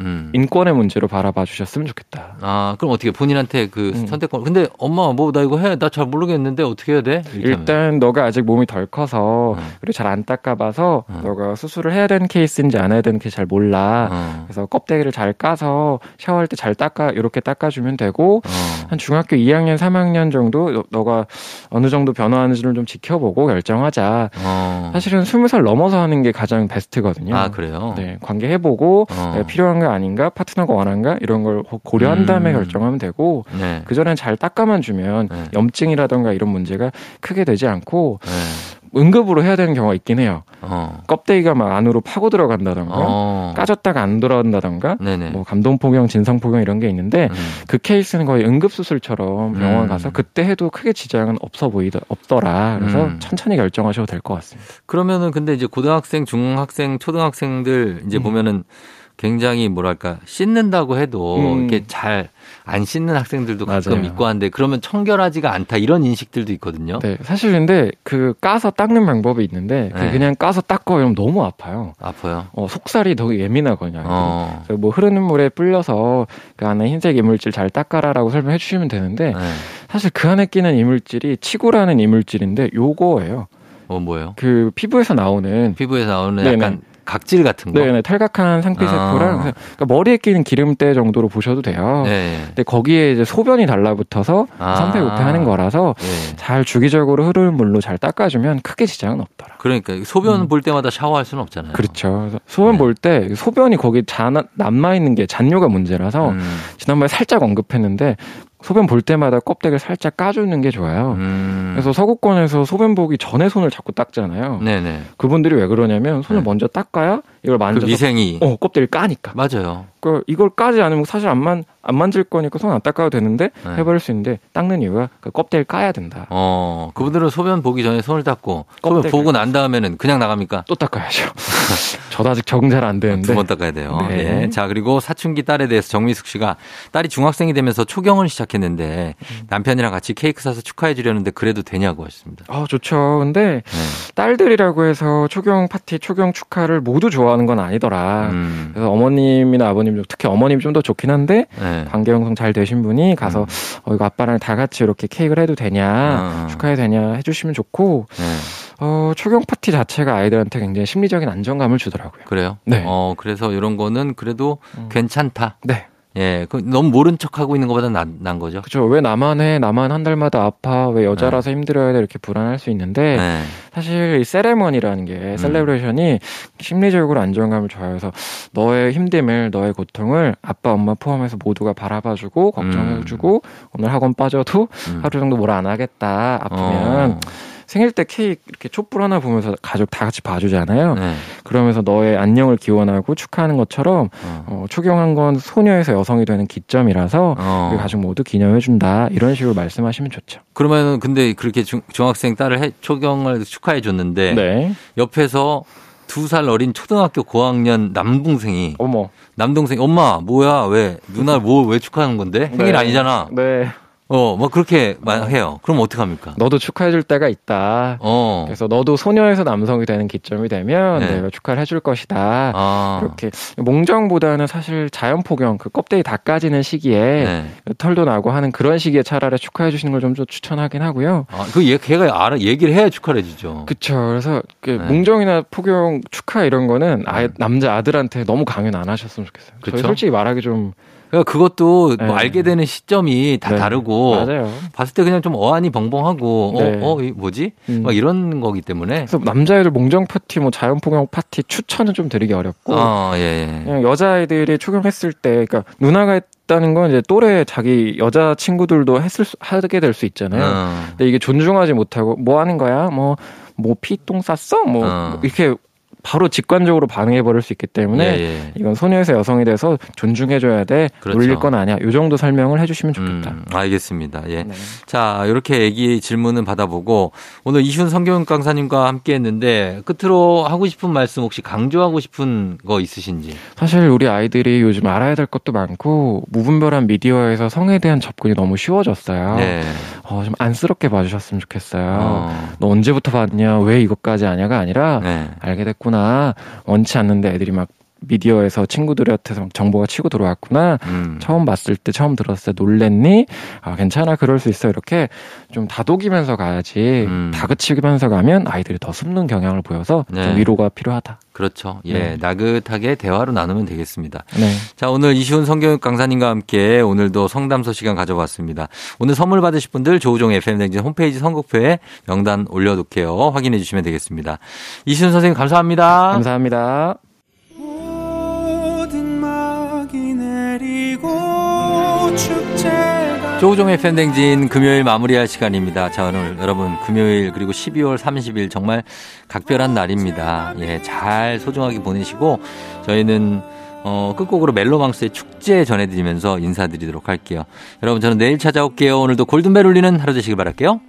음. 인권의 문제로 바라봐 주셨으면 좋겠다. 아, 그럼 어떻게 본인한테 그 음. 선택권. 근데 엄마 뭐 나 이거 해. 나 잘 모르겠는데 어떻게 해야 돼? 이렇게 하면. 일단 너가 아직 몸이 덜 커서 어. 그리고 잘 안 닦아봐서 어. 너가 수술을 해야 되는 케이스인지 안 해야 되는 케이스 잘 몰라. 어. 그래서 껍데기를 잘 까서 샤워할 때 잘 닦아 이렇게 닦아주면 되고 어. 한 중학교 2학년, 3학년 정도 너- 너가 어느 정도 변화하는지를 좀 지켜보고 결정하자. 어. 사실은 20살 넘어서 하는 게 가장 베스트거든요. 아, 그래요? 네, 관계 해보고 어. 필요한 거 아닌가, 파트너가 원한가 이런 걸 고- 고려한 음. 다음에 결정하면 되고 네. 그 전엔 잘 닦아만 주면 네. 염증이라던가 이런 문제가 크게 되지 않고 네. 응급으로 해야 되는 경우가 있긴 해요. 어. 껍데기가 막 안으로 파고 들어간다던가 어. 까졌다가 안 돌아온다던가 네네. 뭐 감동포경, 진성포경 이런 게 있는데 음. 그 케이스는 거의 응급수술처럼 병원 음. 가서 그때 해도 크게 지장은 없어 보이더 없더라. 그래서 음. 천천히 결정하셔도 될 것 같습니다. 그러면은 근데 이제 고등학생, 중학생, 초등학생들 이제 음. 보면은 굉장히 뭐랄까 씻는다고 해도 음. 이렇게 잘 안 씻는 학생들도 가끔 맞아요. 있고 한데 그러면 청결하지가 않다 이런 인식들도 있거든요. 네, 사실 근데 그 까서 닦는 방법이 있는데 그 네. 그냥 까서 닦어 이러면 너무 아파요. 아파요. 어, 속살이 더 예민하거든요. 어. 그래서 뭐 흐르는 물에 불려서 그 안에 흰색 이물질 잘 닦아라라고 설명해 주시면 되는데 네. 사실 그 안에 끼는 이물질이 치고라는 이물질인데 요거예요. 어 뭐예요? 그 피부에서 나오는 피부에서 나오는 네네. 약간 각질 같은 거. 네, 네, 탈각한 상피세포랑 아. 그러니까 머리에 끼는 기름때 정도로 보셔도 돼요. 네. 근데 거기에 이제 소변이 달라붙어서 아. 산패우패하는 거라서 네. 잘 주기적으로 흐르는 물로 잘 닦아주면 크게 지장은 없더라. 그러니까 소변 볼 때마다 샤워할 수는 없잖아요. 음. 그렇죠. 소변 네. 볼때 소변이 거기 잔, 남아 있는 게 잔뇨가 문제라서 음. 지난번에 살짝 언급했는데 소변 볼 때마다 껍데기를 살짝 까주는 게 좋아요. 음. 그래서 서구권에서 소변 보기 전에 손을 자꾸 닦잖아요. 네네. 그분들이 왜 그러냐면 손을 네. 먼저 닦아야 이걸 그 만져서 위생이 어 껍데기를 까니까. 맞아요. 그 이걸 까지 않으면 사실 안, 만, 안 만질 거니까 손 안 닦아도 되는데 네. 해버릴 수 있는데 닦는 이유가 그 껍데기를 까야 된다. 어, 그분들은 소변 보기 전에 손을 닦고 소변. 보고 난 다음에는 그냥 나갑니까? 또 닦아야죠. [LAUGHS] 저도 아직 적응 잘 안 되는데. 두 번 닦아야 돼요. 네. 예. 자, 그리고 사춘기 딸에 대해서 정미숙 씨가 딸이 중학생이 되면서 초경을 시작했는데 음. 남편이랑 같이 케이크 사서 축하해 주려는데 그래도 되냐고 하셨습니다. 아 좋죠. 근데 네. 딸들이라고 해서 초경 파티, 초경 축하를 모두 좋아 하는 건 아니더라. 음. 그래서 어머님이나 아버님, 특히 어머님 좀 더 좋긴 한데 네. 관계 형성 잘 되신 분이 가서 음. 어, 이거 아빠랑 다 같이 이렇게 케이크를 해도 되냐, 어. 축하해 되냐 해주시면 좋고 네. 어, 초경 파티 자체가 아이들한테 굉장히 심리적인 안정감을 주더라고요. 그래요? 네. 어, 그래서 이런 거는 그래도 음. 괜찮다. 네. 예. 그 너무 모른 척 하고 있는 것보다 난, 난 거죠. 그죠. 왜 나만 해? 나만 한 달마다 아파? 왜 여자라서 힘들어야 돼? 이렇게 불안할 수 있는데 네. 사실 이 ceremony라는 게 celebration이 심리적으로 안정감을 줘요. 그래서 너의 힘듦을 너의 고통을 아빠 엄마 포함해서 모두가 바라봐주고 걱정해주고 오늘 학원 빠져도 음. 하루 정도 뭘 안 하겠다 아프면 어. 생일 때 케이크 이렇게 촛불 하나 보면서 가족 다 같이 봐주잖아요. 네. 그러면서 너의 안녕을 기원하고 축하하는 것처럼 어. 어, 초경한 건 소녀에서 여성이 되는 기점이라서 어. 우리 가족 모두 기념해준다 이런 식으로 말씀하시면 좋죠. 그러면은 근데 그렇게 중, 중학생 딸을 해, 초경을 축하해 줬는데 네. 옆에서 두살 어린 초등학교 고학년 남동생이 어머. 남동생 엄마 뭐야 왜 누나 뭐 왜 축하하는 건데 생일 네. 아니잖아 네. 어 뭐 그렇게 말 해요 그럼 어떡 합니까 너도 축하해줄 때가 있다. 어 그래서 너도 소녀에서 남성이 되는 기점이 되면 네. 내가 축하를 해줄 것이다. 아, 이렇게 몽정보다는 사실 자연 폭염 그 껍데기 다 까지는 시기에 네. 털도 나고 하는 그런 시기에 차라리 축하해 주시는 걸좀 추천하긴 하고요. 아, 그 얘, 걔가 알아, 얘기를 해야 축하를 해주죠. 그쵸. 그래서 그 네. 몽정이나 폭염 축하 이런 거는 아예 남자 아들한테 너무 강요는 안 하셨으면 좋겠어요. 저희 그쵸? 솔직히 말하기 좀 그러니까 그것도 네. 뭐 알게 되는 시점이 다 네. 다르고 맞아요. 봤을 때 그냥 좀 어안이 벙벙하고 네. 어, 어, 이 뭐지? 음. 막 이런 거기 때문에 그래서 남자애들 몽정 파티, 뭐 자연 폭염 파티 추천은 좀 드리기 어렵고 어, 예, 예. 그냥 여자아이들이 초경했을 때, 그러니까 누나가 했다는 건 이제 또래 자기 여자 친구들도 했을 수, 하게 될 수 있잖아요. 어. 근데 이게 존중하지 못하고 뭐 하는 거야? 뭐뭐 피똥 쌌어? 뭐 어. 이렇게 바로 직관적으로 반응해 버릴 수 있기 때문에 예, 예. 이건 소녀에서 여성이 돼서 존중해 줘야 돼 그렇죠. 놀릴 건 아니야. 요 정도 설명을 해 주시면 좋겠다. 음, 알겠습니다. 예. 네. 자, 이렇게 얘기 질문은 받아보고 오늘 이시훈 성교육 강사님과 함께 했는데 끝으로 하고 싶은 말씀 혹시 강조하고 싶은 거 있으신지? 사실 우리 아이들이 요즘 알아야 될 것도 많고 무분별한 미디어에서 성에 대한 접근이 너무 쉬워졌어요. 네. 어, 좀 안쓰럽게 봐주셨으면 좋겠어요. 어. 너 언제부터 봤냐? 왜 이것까지 아냐가 아니라 네. 알게 됐구나. 원치 않는데 애들이 막 미디어에서 친구들한테서 막 정보가 치고 들어왔구나. 음. 처음 봤을 때 처음 들었을 때 놀랬니? 아 괜찮아 그럴 수 있어 이렇게 좀 다독이면서 가야지 음. 다그치면서 가면 아이들이 더 숨는 경향을 보여서 네. 좀 위로가 필요하다. 그렇죠. 예. 네. 나긋하게 대화로 나누면 되겠습니다. 네. 자, 오늘 이시훈 성교육 강사님과 함께 오늘도 성담소 시간 가져봤습니다. 오늘 선물 받으실 분들 조우종 FM댕진 홈페이지 선곡표에 명단 올려놓게요. 확인해 주시면 되겠습니다. 이시훈 선생님 감사합니다. 감사합니다. 조우종의 팬댕진 금요일 마무리할 시간입니다. 자, 오늘 여러분 금요일 그리고 12월 30일 정말 각별한 날입니다. 예, 잘 소중하게 보내시고 저희는 어, 끝곡으로 멜로망스의 축제 전해드리면서 인사드리도록 할게요. 여러분 저는 내일 찾아올게요. 오늘도 골든벨 울리는 하루 되시길 바랄게요.